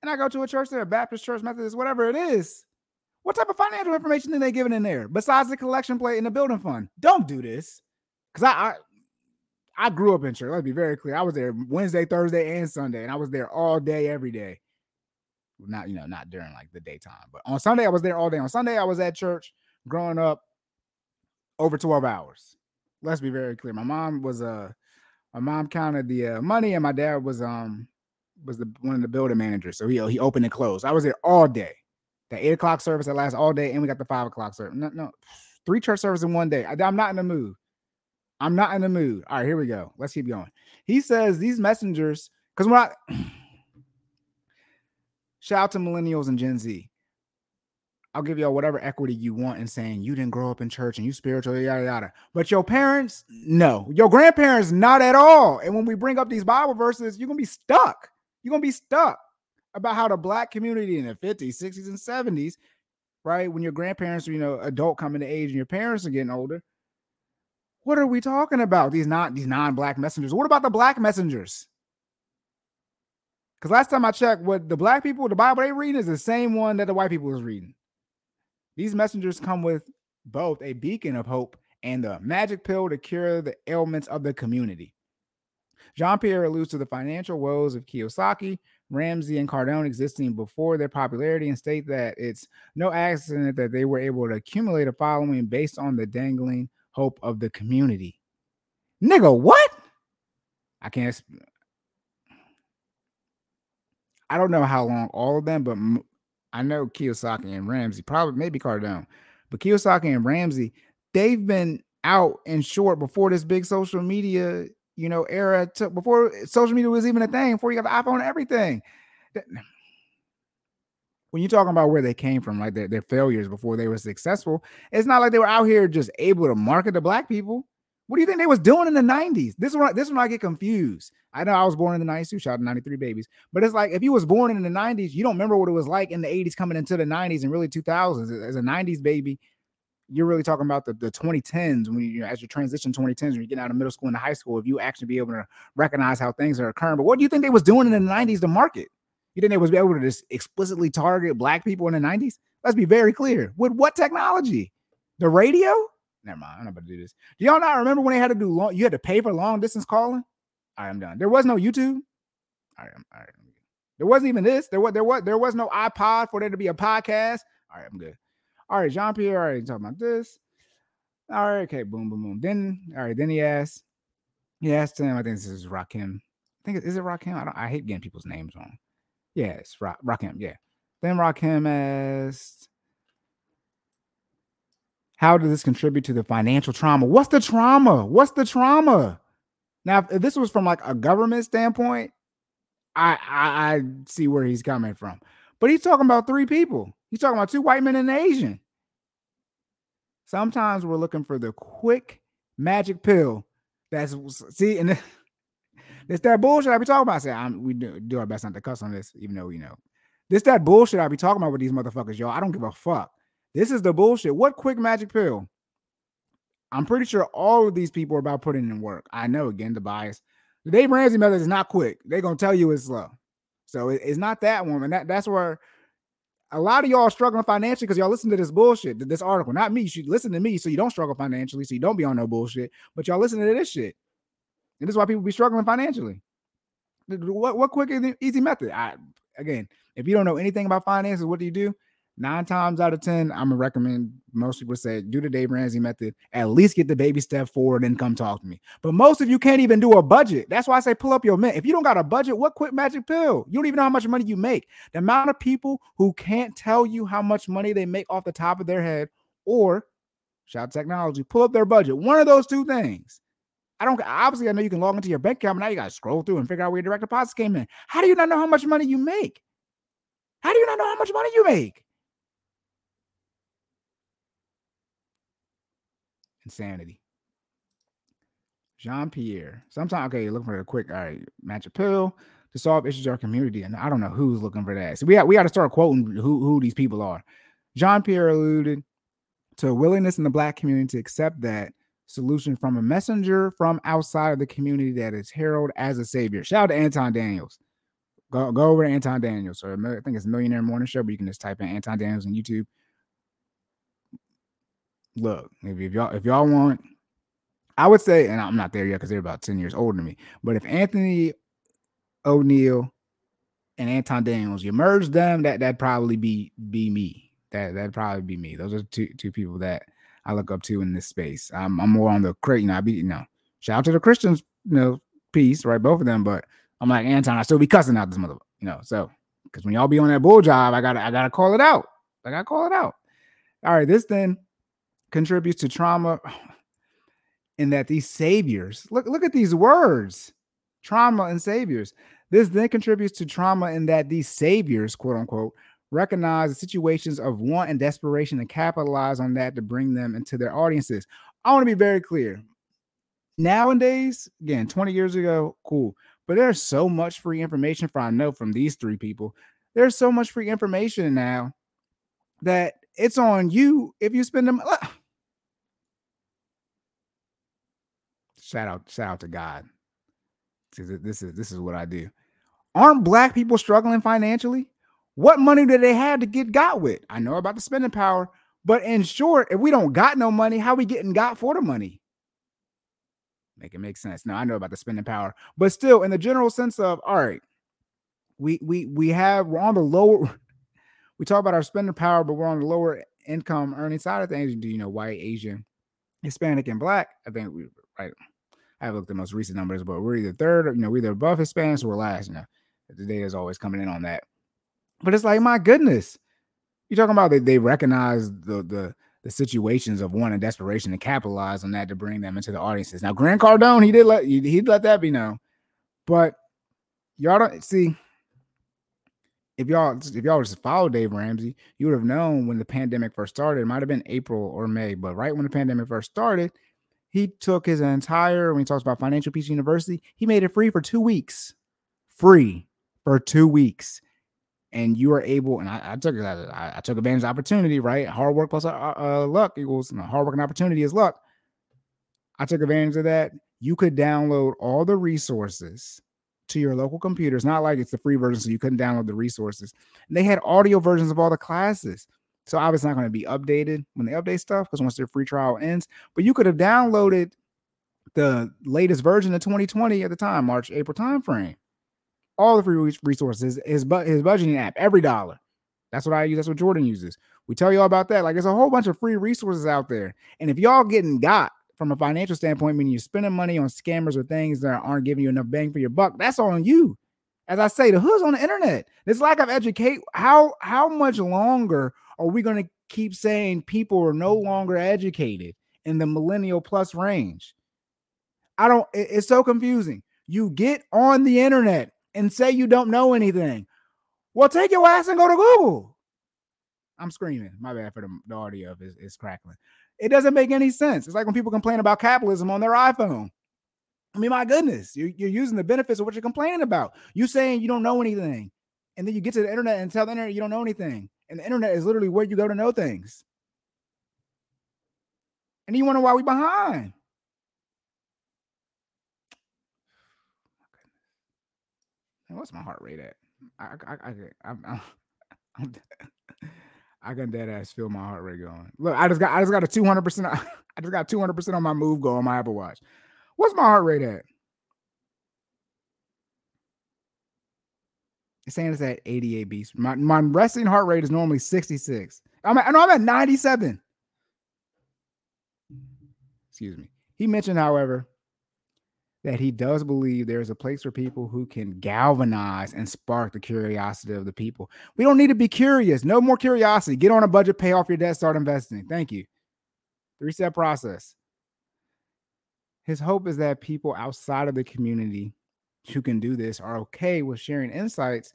and I go to a church there, a Baptist church, Methodist, whatever it is, what type of financial information are they giving in there besides the collection plate and the building fund? Don't do this. Because I, I I grew up in church. Let's be very clear. I was there Wednesday, Thursday, and Sunday, and I was there all day, every day. Not, you know, not during like the daytime, but on Sunday, I was there all day. On Sunday, I was at church growing up over 12 hours. Let's be very clear. My mom was a uh, my mom counted the uh, money, and my dad was um was the one of the building managers. So he he opened and closed. I was there all day. The eight o'clock service that lasts all day, and we got the five o'clock service. No, no, three church services in one day. I, am not in the mood. I'm not in the mood. All right, here we go. Let's keep going. He says these messengers, because when I shout out to millennials and Gen Z. I'll give y'all whatever equity you want in saying you didn't grow up in church and you spiritual, yada yada. But your parents, no. Your grandparents, not at all. And when we bring up these Bible verses, you're gonna be stuck. You're gonna be stuck about how the black community in the 50s, 60s, and 70s, right? When your grandparents are, you know, adult coming to age and your parents are getting older. What are we talking about? These not these non-black messengers. What about the black messengers? Because last time I checked, what the black people, the Bible they reading is the same one that the white people was reading. These messengers come with both a beacon of hope and the magic pill to cure the ailments of the community. Jean Pierre alludes to the financial woes of Kiyosaki, Ramsey, and Cardone existing before their popularity and state that it's no accident that they were able to accumulate a following based on the dangling hope of the community. Nigga, what? I can't. I don't know how long all of them, but I know Kiyosaki and Ramsey, probably maybe Cardone, but Kiyosaki and Ramsey, they've been out and short before this big social media, you know, era took before social media was even a thing, before you got the iPhone and everything. When you're talking about where they came from, like their, their failures before they were successful, it's not like they were out here just able to market to black people. What do you think they was doing in the 90s? This one, this one I get confused. I know I was born in the 90s too, shout out 93 babies. But it's like if you was born in the 90s, you don't remember what it was like in the 80s coming into the 90s and really 2000s. As a 90s baby, you're really talking about the, the 2010s when you, as you transition 2010s when you get out of middle school and high school, if you actually be able to recognize how things are occurring. But what do you think they was doing in the 90s to market? You think they was able to just explicitly target black people in the 90s? Let's be very clear. With what technology? The radio? Never mind. I'm not about to do this. Do y'all not remember when they had to do long? You had to pay for long distance calling. I am done. There was no YouTube. All right, all right. There wasn't even this. There was there was there was no iPod for there to be a podcast. All right, I'm good. All right, Jean Pierre. Right, talking about this. All right, okay, boom, boom, boom. Then all right, then he asked. He asked him. I think this is Rahkim. I think is it Rahkim? I don't. I hate getting people's names wrong. Yeah, it's Rock Rahkim. Yeah. Then Rahkim asked. How does this contribute to the financial trauma? What's the trauma? What's the trauma? Now, if this was from like a government standpoint, I, I, I see where he's coming from. But he's talking about three people. He's talking about two white men and an Asian. Sometimes we're looking for the quick magic pill. That's see, and it's that bullshit I be talking about. I say I'm, we do, do our best not to cuss on this, even though you know this that bullshit I be talking about with these motherfuckers, y'all. I don't give a fuck. This is the bullshit. What quick magic pill? I'm pretty sure all of these people are about putting in work. I know again the bias. The Dave Ramsey method is not quick. They're gonna tell you it's slow. So it, it's not that one. And that, that's where a lot of y'all are struggling financially because y'all listen to this bullshit, this article. Not me. You should listen to me so you don't struggle financially, so you don't be on no bullshit. But y'all listen to this shit. And this is why people be struggling financially. What what quick easy method? I again, if you don't know anything about finances, what do you do? Nine times out of 10, I'm gonna recommend most people say do the Dave Ramsey method, at least get the baby step forward and come talk to me. But most of you can't even do a budget. That's why I say pull up your mint. If you don't got a budget, what quick magic pill? You don't even know how much money you make. The amount of people who can't tell you how much money they make off the top of their head, or shout technology, pull up their budget. One of those two things. I don't obviously I know you can log into your bank account, but now you gotta scroll through and figure out where your direct deposits came in. How do you not know how much money you make? How do you not know how much money you make? Insanity. Jean Pierre. Sometimes, okay, looking for a quick, all right, match a pill to solve issues in our community. And I don't know who's looking for that. So we got we got to start quoting who, who these people are. Jean Pierre alluded to a willingness in the black community to accept that solution from a messenger from outside of the community that is heralded as a savior. Shout out to Anton Daniels. Go, go over to Anton Daniels, I think it's Millionaire Morning Show, but you can just type in Anton Daniels on YouTube look, if, if y'all if y'all want, I would say, and I'm not there yet because they're about 10 years older than me. But if Anthony O'Neal and Anton Daniels, you merge them, that that'd probably be be me. That that'd probably be me. Those are two two people that I look up to in this space. I'm, I'm more on the crate, you know, I be, you know, shout out to the Christians, you know, piece, right? Both of them, but I'm like Anton, I still be cussing out this mother, you know. So because when y'all be on that bull job, I gotta I gotta call it out. I gotta call it out. All right, this then contributes to trauma. in that these saviors look look at these words trauma and saviors. This then contributes to trauma in that these saviors quote unquote recognize the situations of want and desperation and capitalize on that to bring them into their audiences. I want to be very clear. Nowadays again 20 years ago cool but there's so much free information for i know from these three people. There's so much free information now that it's on you if you spend them Shout out, shout out to God. This is this is what I do. Aren't black people struggling financially? What money do they have to get got with? I know about the spending power, but in short, if we don't got no money, how we getting got for the money? Make it make sense. Now I know about the spending power, but still, in the general sense of all right, we we we have we're on the lower. We talk about our spending power, but we're on the lower income earning side of things. Do you know white, Asian, Hispanic, and black? I think we right I haven't looked at the most recent numbers, but we're either third, or, you know, we're either above Hispanics or we're last. You know, the data is always coming in on that. But it's like, my goodness, you're talking about they, they recognize the the the situations of one and desperation and capitalize on that to bring them into the audiences. Now, Grant Cardone, he did let he let that be known, but y'all don't see if y'all if y'all just follow Dave Ramsey, you would have known when the pandemic first started. It might have been April or May, but right when the pandemic first started, he took his entire when he talks about Financial Peace University, he made it free for two weeks. Free for two weeks. And you are able, and I, I took I, I, took advantage of the opportunity, right? Hard work plus uh, uh, luck equals you know, hard work and opportunity is luck. I took advantage of that. You could download all the resources to your local computer. It's not like it's the free version, so you couldn't download the resources. And they had audio versions of all the classes. So obviously not going to be updated when they update stuff because once their free trial ends. But you could have downloaded the latest version of 2020 at the time, March, April timeframe. All the free resources, his bu- his budgeting app, every dollar. That's what I use. That's what Jordan uses. We tell you all about that. Like there's a whole bunch of free resources out there. And if y'all getting got from a financial standpoint, meaning you're spending money on scammers or things that aren't giving you enough bang for your buck, that's on you. As I say, the hood's on the internet. This lack of educate. How how much longer are we going to keep saying people are no mm-hmm. longer educated in the millennial plus range? I don't, it's so confusing. You get on the internet and say you don't know anything. Well, take your ass and go to Google. I'm screaming. My bad for the, the audio is, is crackling. It doesn't make any sense. It's like when people complain about capitalism on their iPhone. I mean, my goodness, you're, you're using the benefits of what you're complaining about. You saying you don't know anything, and then you get to the internet and tell the internet you don't know anything. And the internet is literally where you go to know things. And you wonder why we behind. what's my heart rate at? I I I I, I, I can dead ass feel my heart rate going. Look, I just got I just got a two hundred percent. I just got two hundred percent on my move go on my Apple Watch. What's my heart rate at? It's at 88 beats. My, my resting heart rate is normally 66. I'm at, no, I'm at 97. Excuse me. He mentioned, however, that he does believe there's a place for people who can galvanize and spark the curiosity of the people. We don't need to be curious. No more curiosity. Get on a budget, pay off your debt, start investing. Thank you. Three step process. His hope is that people outside of the community who can do this are okay with sharing insights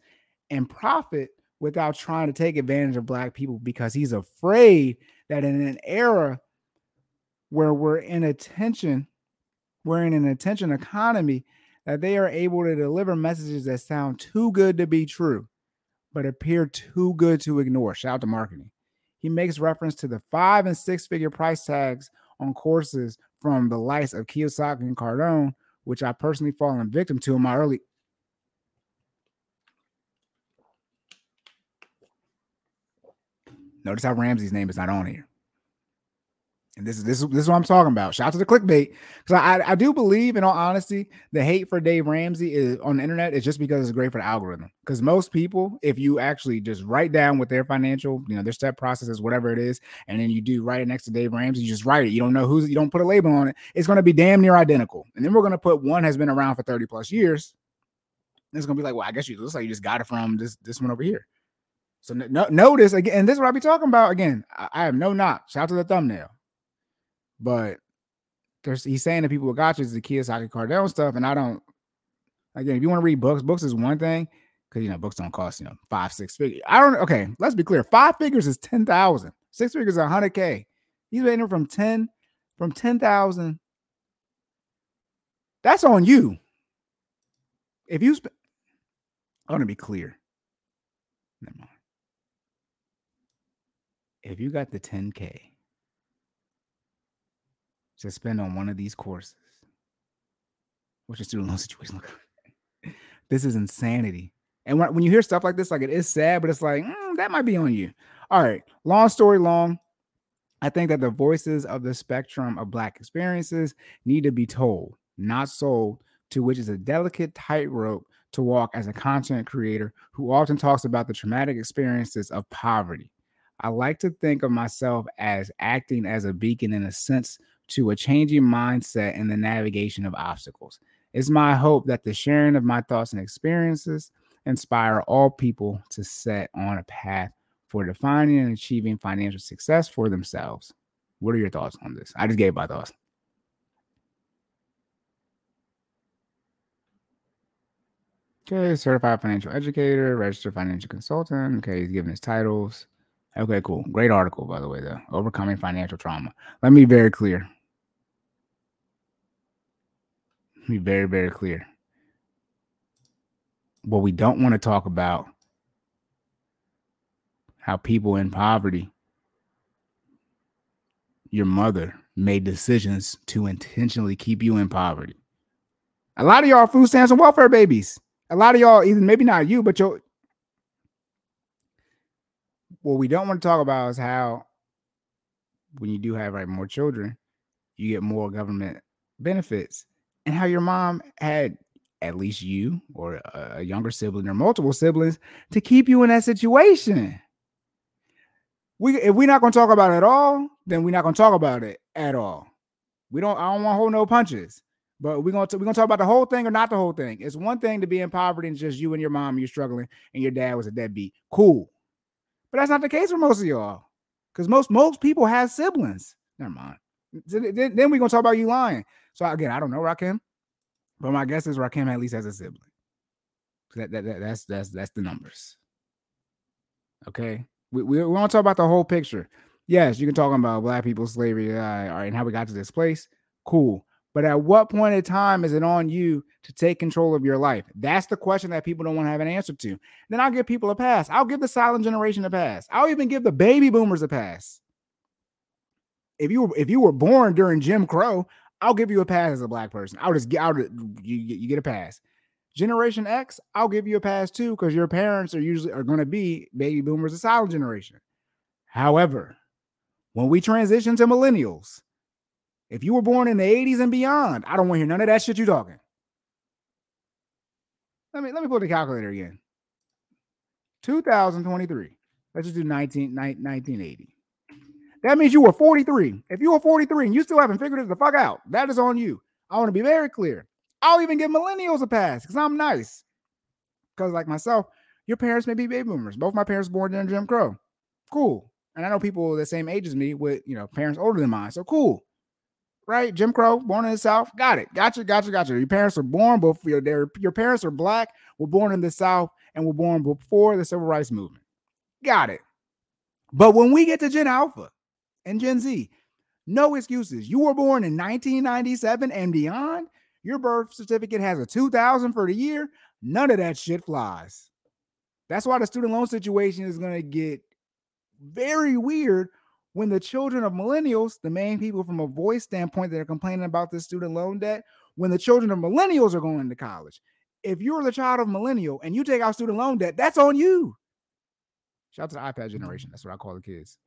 and profit without trying to take advantage of black people because he's afraid that in an era where we're in attention we're in an attention economy that they are able to deliver messages that sound too good to be true but appear too good to ignore. Shout out to marketing. He makes reference to the five and six figure price tags on courses from the likes of Kiyosaki and Cardone which I personally fallen victim to in my early. Notice how Ramsey's name is not on here. And this is this is this is what I'm talking about. Shout out to the clickbait. Because I, I do believe, in all honesty, the hate for Dave Ramsey is on the internet is just because it's great for the algorithm. Because most people, if you actually just write down what their financial, you know, their step processes, whatever it is, and then you do write it next to Dave Ramsey, you just write it. You don't know who's you don't put a label on it, it's gonna be damn near identical. And then we're gonna put one has been around for 30 plus years. And it's gonna be like, well, I guess you looks like you just got it from this this one over here. So no, notice again, and this is what I be talking about. Again, I, I have no knock. Shout out to the thumbnail but there's he's saying that people with gotchas is the Kiyosaki Cardone stuff, and I don't. Again, if you want to read books, books is one thing because you know books don't cost you know five six figures. I don't. Okay, let's be clear. Five figures is ten thousand. Six figures is hundred k. He's it from ten from ten thousand. That's on you. If you, sp- I want to be clear. Never mind. If you got the ten k to spend on one of these courses, what's your student loan situation look like? this is insanity. And when, you hear stuff like this, like it is sad, but it's like, mm, that might be on you. All right. Long story long. I think that the voices of the spectrum of Black experiences need to be told, not sold, to which is a delicate tightrope to walk as a content creator who often talks about the traumatic experiences of poverty. I like to think of myself as acting as a beacon in a sense to a changing mindset in the navigation of obstacles. It's my hope that the sharing of my thoughts and experiences inspire all people to set on a path for defining and achieving financial success for themselves. What are your thoughts on this? I just gave my thoughts. Okay, certified financial educator, registered financial consultant. Okay, he's giving his titles. Okay, cool. Great article, by the way, though. Overcoming financial trauma. Let me be very clear. Be very, very clear. What we don't want to talk about how people in poverty, your mother made decisions to intentionally keep you in poverty. A lot of y'all food stamps and welfare babies. A lot of y'all, even maybe not you, but your what we don't want to talk about is how when you do have like more children, you get more government benefits and how your mom had at least you or a younger sibling or multiple siblings to keep you in that situation. We if we're not gonna talk about it at all, then we're not gonna talk about it at all. We don't. I don't want to hold no punches. But we're gonna we're gonna talk about the whole thing or not the whole thing. It's one thing to be in poverty and just you and your mom, you're struggling, and your dad was a deadbeat. Cool, but that's not the case for most of y'all, because most most people have siblings. Never mind. Then, we're gonna talk about you lying. So again, I don't know Rahkim, but my guess is Rahkim at least has a sibling. That, that, that that's that's that's the numbers. Okay, we we, want to talk about the whole picture. Yes, you can talk about black people slavery, uh, and how we got to this place. Cool, but at what point in time is it on you to take control of your life? That's the question that people don't want to have an answer to. Then I'll give people a pass. I'll give the silent generation a pass. I'll even give the baby boomers a pass. If you were if you were born during Jim Crow, I'll give you a pass as a black person. I'll just get out. You, you get a pass. Generation X, I'll give you a pass too because your parents are usually are going to be baby boomers, a silent generation. However, when we transition to millennials, if you were born in the 80s and beyond, I don't want to hear none of that shit you talking. Let me let me put the calculator again. 2023. Let's just do 19, 1980. That means you were 43. If you were 43 and you still haven't figured it the fuck out, that is on you. I want to be very clear. I'll even give millennials a pass because I'm nice. Because, like myself, your parents may be baby boomers. Both my parents born during Jim Crow. Cool. And I know people the same age as me with, you know, parents older than mine. So cool. Right? Jim Crow, born in the South. Got it. Gotcha, gotcha, gotcha. Your parents are born before your, your parents are black, were born in the South, and were born before the Civil Rights Movement. Got it. But when we get to Gen Alpha, and Gen Z. No excuses. You were born in 1997 and beyond. Your birth certificate has a 2000 for the year. None of that shit flies. That's why the student loan situation is going to get very weird when the children of millennials, the main people from a voice standpoint that are complaining about this student loan debt, when the children of millennials are going to college. If you're the child of millennial and you take out student loan debt, that's on you. Shout out to the iPad generation. That's what I call the kids.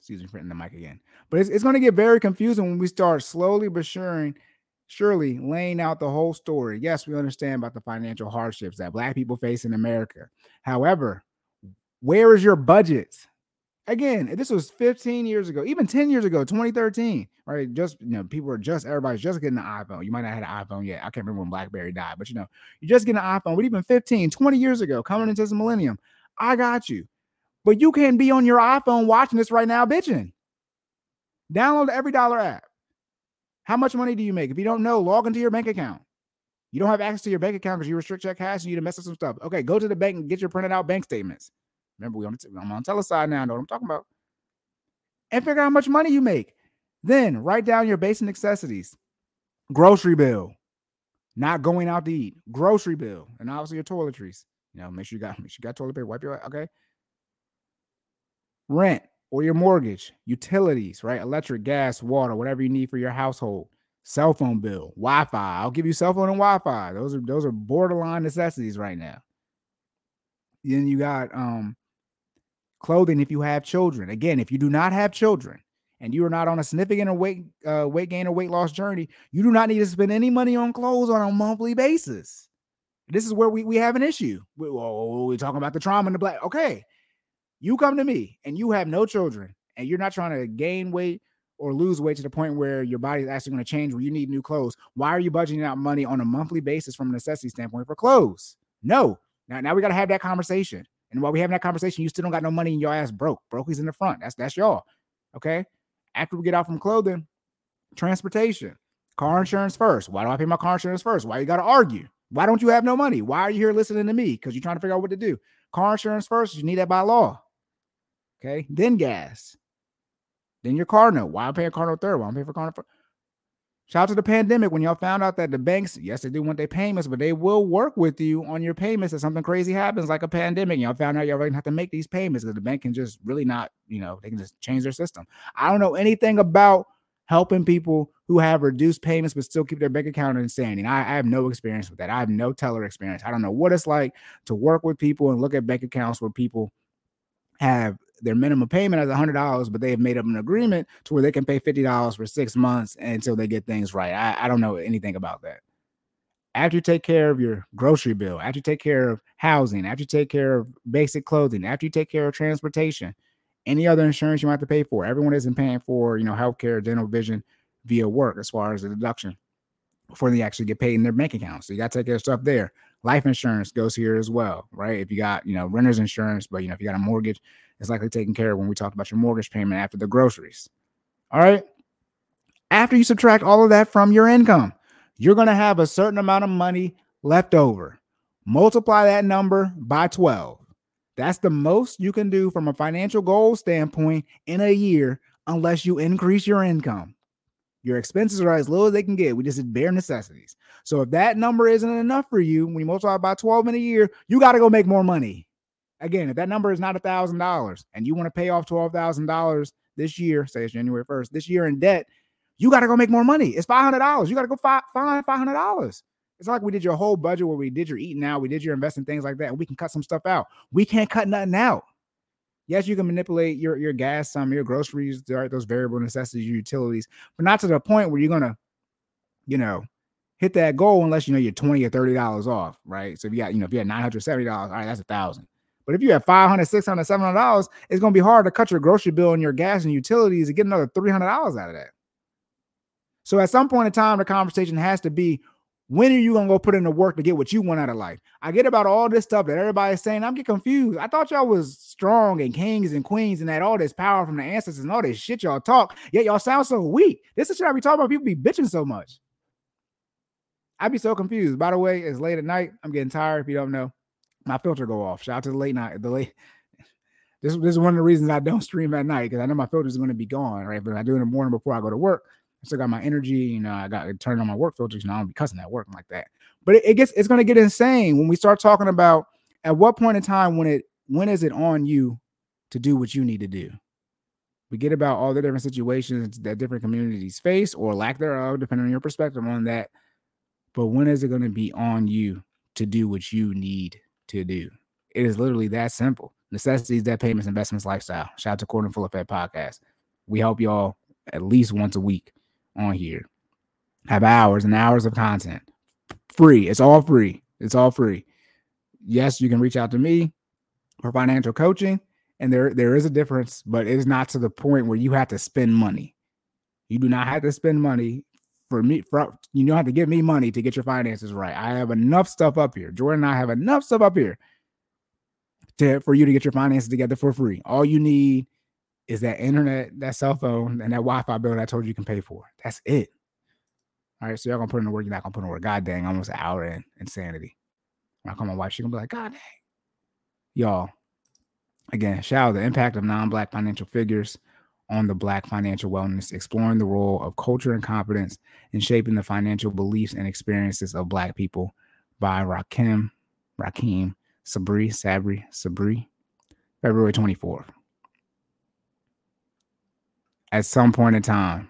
Excuse me for the mic again. But it's, it's going to get very confusing when we start slowly but surely, surely laying out the whole story. Yes, we understand about the financial hardships that Black people face in America. However, where is your budget? Again, this was 15 years ago, even 10 years ago, 2013, right? Just you know, people are just everybody's just getting an iPhone. You might not have had an iPhone yet. I can't remember when BlackBerry died, but you know, you just getting an iPhone. But even 15, 20 years ago, coming into this millennium, I got you. But you can be on your iPhone watching this right now, bitching. Download the Every Dollar app. How much money do you make? If you don't know, log into your bank account. You don't have access to your bank account because you restrict your cash and you to mess up some stuff. Okay, go to the bank and get your printed out bank statements. Remember, we on the, I'm on teleside now. I know what I'm talking about. And figure out how much money you make. Then write down your basic necessities. Grocery bill, not going out to eat. Grocery bill, and obviously your toiletries. You know, make sure you got make sure you got toilet paper. Wipe your okay. Rent or your mortgage, utilities, right? Electric, gas, water, whatever you need for your household cell phone bill, Wi-Fi. I'll give you cell phone and Wi-Fi. Those are those are borderline necessities right now. Then you got um clothing if you have children. Again, if you do not have children and you are not on a significant weight uh, weight gain or weight loss journey, you do not need to spend any money on clothes on a monthly basis. This is where we, we have an issue. We, oh, we're talking about the trauma and the black. Okay, you come to me and you have no children and you're not trying to gain weight or lose weight to the point where your body is actually going to change where you need new clothes why are you budgeting out money on a monthly basis from a necessity standpoint for clothes? No. Now, now we got to have that conversation. And while we having that conversation you still don't got no money in your ass broke. Broke is in the front. That's that's y'all. Okay? After we get out from clothing transportation car insurance first. Why do i pay my car insurance first? Why you got to argue? Why don't you have no money? Why are you here listening to me? Because you're trying to figure out what to do. Car insurance first you need that by law okay then gas then your car note. Why I'm paying car note third? Why I'm paying for car note first? Shout out to the pandemic when y'all found out that the banks, yes, they do want their payments, but they will work with you on your payments if something crazy happens, like a pandemic. Y'all found out y'all really have to make these payments because the bank can just really not, you know, they can just change their system. I don't know anything about helping people who have reduced payments but still keep their bank account in standing. I, I have no experience with that. I have no teller experience. I don't know what it's like to work with people and look at bank accounts where people have their minimum payment hundred dollars, but they have made up an agreement to where they can pay fifty dollars for six months until they get things right. I, I don't know anything about that. After you take care of your grocery bill, after you take care of housing, after you take care of basic clothing, after you take care of transportation, any other insurance you might have to pay for, everyone isn't paying for, you know, healthcare, dental, vision via work as far as the deduction before they actually get paid in their bank account. So you got to take care of stuff there. Life insurance goes here as well, right? If you got, you know, renter's insurance, but you know, if you got a mortgage, it's likely taken care of when we talked about your mortgage payment after the groceries. All right. After you subtract all of that from your income, you're going to have a certain amount of money left over. Multiply that number by 12. That's the most you can do from a financial goal standpoint in a year unless you increase your income. Your expenses are as low as they can get. We just did bare necessities. So if that number isn't enough for you, when you multiply by 12 in a year, you got to go make more money. Again, if that number is not a thousand dollars and you want to pay off twelve thousand dollars this year, say it's January first, this year in debt, you got to go make more money. It's five hundred dollars. You got to go find find five hundred dollars. It's like we did your whole budget where we did your eating out, we did your investing, things like that. We can cut some stuff out. We can't cut nothing out. Yes, you can manipulate your your gas, some your groceries, those variable necessities, your utilities, but not to the point where you're gonna, you know, hit that goal unless you know you're 20 or 30 dollars off, right? So if you got, you know, if you had 970 dollars, all right, that's a thousand. But if you have 500, 600, 700 dollars, it's going to be hard to cut your grocery bill and your gas and utilities and get another 300 dollars out of that. So at some point in time, the conversation has to be when are you gonna go put in the work to get what you want out of life? I get about all this stuff that everybody's saying. I'm getting confused. I thought y'all was strong and kings and queens and had all this power from the ancestors and all this shit y'all talk. Yet y'all sound so weak. This is shit I be talking about. People be bitching so much. I'd be so confused. By the way, it's late at night. I'm getting tired. If you don't know, my filter go off. Shout out to the late night. The late. This, this is one of the reasons I don't stream at night because I know my filter is going to be gone, right? But I do in the morning before I go to work. I still got my energy, you know. I got to turn on my work filters. and I don't be cussing at work like that. But it, it gets it's going to get insane when we start talking about at what point in time when it when is it on you to do what you need to do. We get about all the different situations that different communities face or lack thereof, depending on your perspective on that. But when is it going to be on you to do what you need to do. It is literally that simple. Necessities, debt payments, investments, lifestyle. Shout out to Court and Full Effect Podcast. We help y'all at least once a week on here. Have hours and hours of content. Free. It's all free. It's all free. Yes, you can reach out to me for financial coaching. And there, there is a difference, but it is not to the point where you have to spend money. You do not have to spend money for me, for, you don't have to give me money to get your finances right. I have enough stuff up here. Jordan and I have enough stuff up here to, for you to get your finances together for free. All you need is that internet, that cell phone, and that Wi-Fi bill that I told you you can pay for. That's it. All right, so y'all gonna put in the work. You're not gonna put in the work. God dang, almost an hour in insanity. When I call my wife, she gonna be like, God dang, y'all. Again, shout out the impact of non-black financial figures on the black financial wellness, exploring the role of culture and confidence in shaping the financial beliefs and experiences of black people by Rahkim, Rahkim Sabree, Sabree, Sabree, February 24th. At some point in time,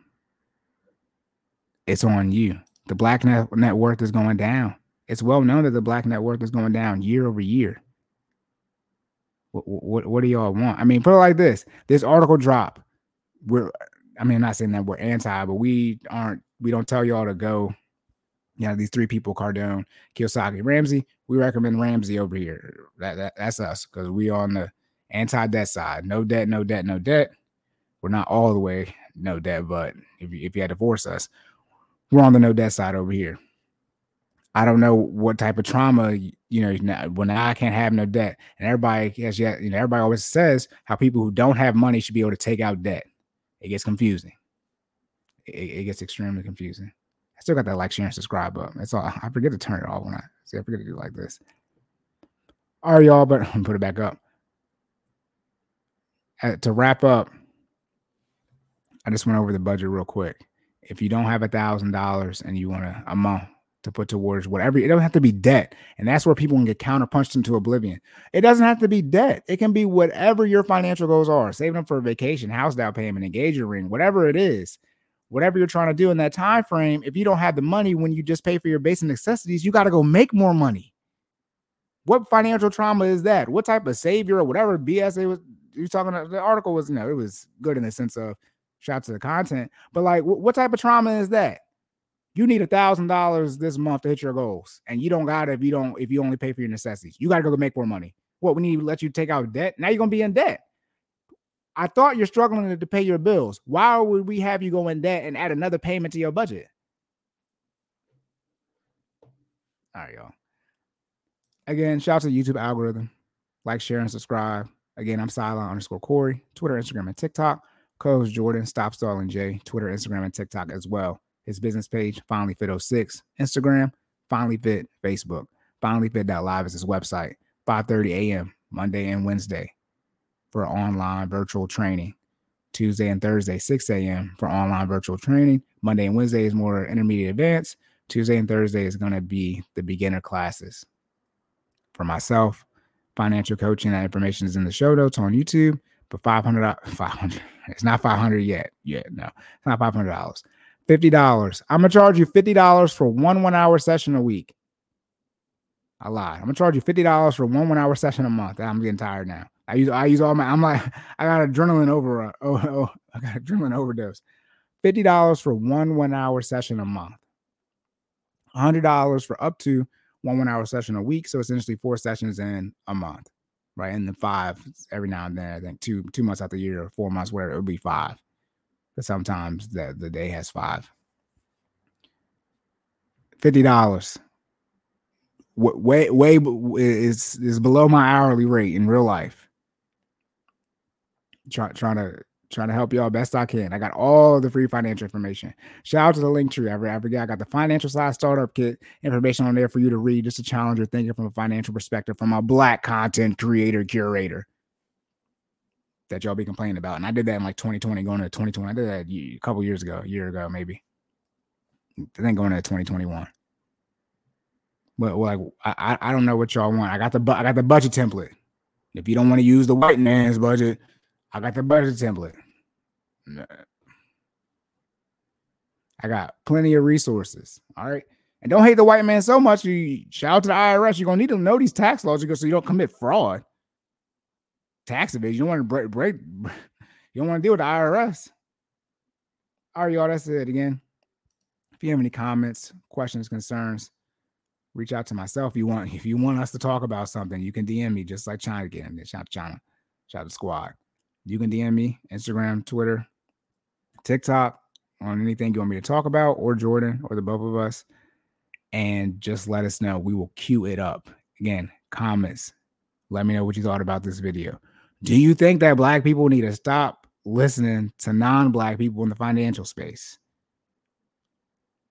it's on you. The black net, net worth is going down. It's well known that the black net worth is going down year over year. What, what, what do y'all want? I mean, put it like this: this article drop. We're, I mean, I'm not saying that we're anti, but we aren't. We don't tell y'all to go. You know, these three people: Cardone, Kiyosaki, Ramsey. We recommend Ramsey over here. That, that that's us because we on the anti-debt side. No debt, no debt, no debt. We're not all the way no debt, but if you, if you had to force us, we're on the no debt side over here. I don't know what type of trauma, you know, when I can't have no debt, and everybody has yet, you know, everybody always says how people who don't have money should be able to take out debt. It gets confusing. It, it gets extremely confusing. I still got that like, share, and subscribe button. It's all I forget to turn it off when I see. I forget to do like this. All right, y'all, but I'm put it back up. Uh, to wrap up, I just went over the budget real quick if you don't have a thousand dollars and you want a, a month to put towards whatever, it doesn't have to be debt. And that's where people can get counterpunched into oblivion. It doesn't have to be debt. It can be whatever your financial goals are. Saving them for a vacation, house down payment, engagement ring, whatever it is, whatever you're trying to do in that time frame. If you don't have the money when you just pay for your basic necessities, you got to go make more money. What financial trauma is that? What type of savior or whatever BS it was? You talking about the article was, know, it was good in the sense of shout to the content. But like, what type of trauma is that? You need a thousand dollars this month to hit your goals, and you don't got it if you don't if you only pay for your necessities. You got to go make more money. What we need to let you take out debt. Now you're gonna be in debt. I thought you're struggling to, pay your bills. Why would we have you go in debt and add another payment to your budget? All right, y'all. Again, shout out to the YouTube algorithm. Like, share, and subscribe. Again, I'm silent underscore Corey, Twitter, Instagram, and TikTok. Co-host Jordan, Stop Stalling J, Twitter, Instagram, and TikTok as well. His business page, Finally Fit 06, Instagram, Finally Fit, Facebook. Finally FinallyFit.live is his website. 5:30 a.m. Monday and Wednesday for online virtual training. Tuesday and Thursday, 6 a.m. for online virtual training. Monday and Wednesday is more intermediate advanced. Tuesday and Thursday is going to be the beginner classes. For myself, financial coaching, that information is in the show notes on YouTube. But 500, 500, it's not 500 yet. Yet, no, it's not $500. $50. I'm going to charge you $50 for one one hour session a week. I lied. I'm gonna charge you fifty dollars for one one hour session a month. I'm getting tired now. I use I use all my. I'm like I got adrenaline over. Oh, oh I got adrenaline overdose. Fifty dollars for one one hour session a month. hundred dollars for up to one one hour session a week. So essentially four sessions in a month, right? And then five every now and then. I think two two months out the year, four months, where it would be five. Sometimes the the day has five. Fifty dollars way way is is below my hourly rate in real life. Try, trying to trying to help y'all best I can. I got all the free financial information. Shout out to the link tree. I, I I got the financial side startup kit information on there for you to read, just to challenge your thinking from a financial perspective from a black content creator curator that y'all be complaining about. And I did that in like 2020, going to 2020. I did that a couple years ago, a year ago, maybe. Then going to 2021. But like I, I don't know what y'all want. I got the I got the budget template. If you don't want to use the white man's budget, I got the budget template. I got plenty of resources. All right. And don't hate the white man so much. You shout out to the IRS. You're gonna need to know these tax laws so you don't commit fraud. Tax evasion. You don't want to break break. You don't want to deal with the IRS. All right, y'all. That's it again. If you have any comments, questions, concerns, reach out to myself. If you want, if you want us to talk about something, you can DM me just like China again. Shout out to China. Shout out to squad. You can DM me, Instagram, Twitter, TikTok, on anything you want me to talk about, or Jordan, or the both of us. And just let us know. We will queue it up. Again, comments. Let me know what you thought about this video. Do you think that black people need to stop listening to non-black people in the financial space?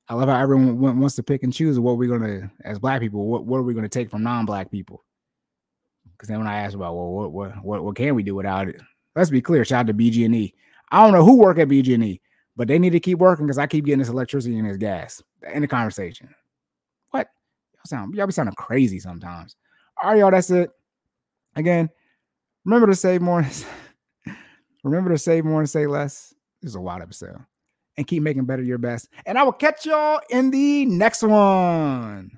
I love how everyone wants to pick and choose what we're gonna, as black people, what, what are we gonna take from non-black people? Because then when I ask about, well, what, what what what can we do without it? Let's be clear. Shout out to BG&E. I don't know who work at BG&E, but they need to keep working because I keep getting this electricity and this gas in the conversation. What? Y'all sound y'all be sounding crazy sometimes. All right, y'all. That's it. Again, remember to save more. remember to save more and say less. This is a wild episode. And keep making better your best. And I will catch y'all in the next one.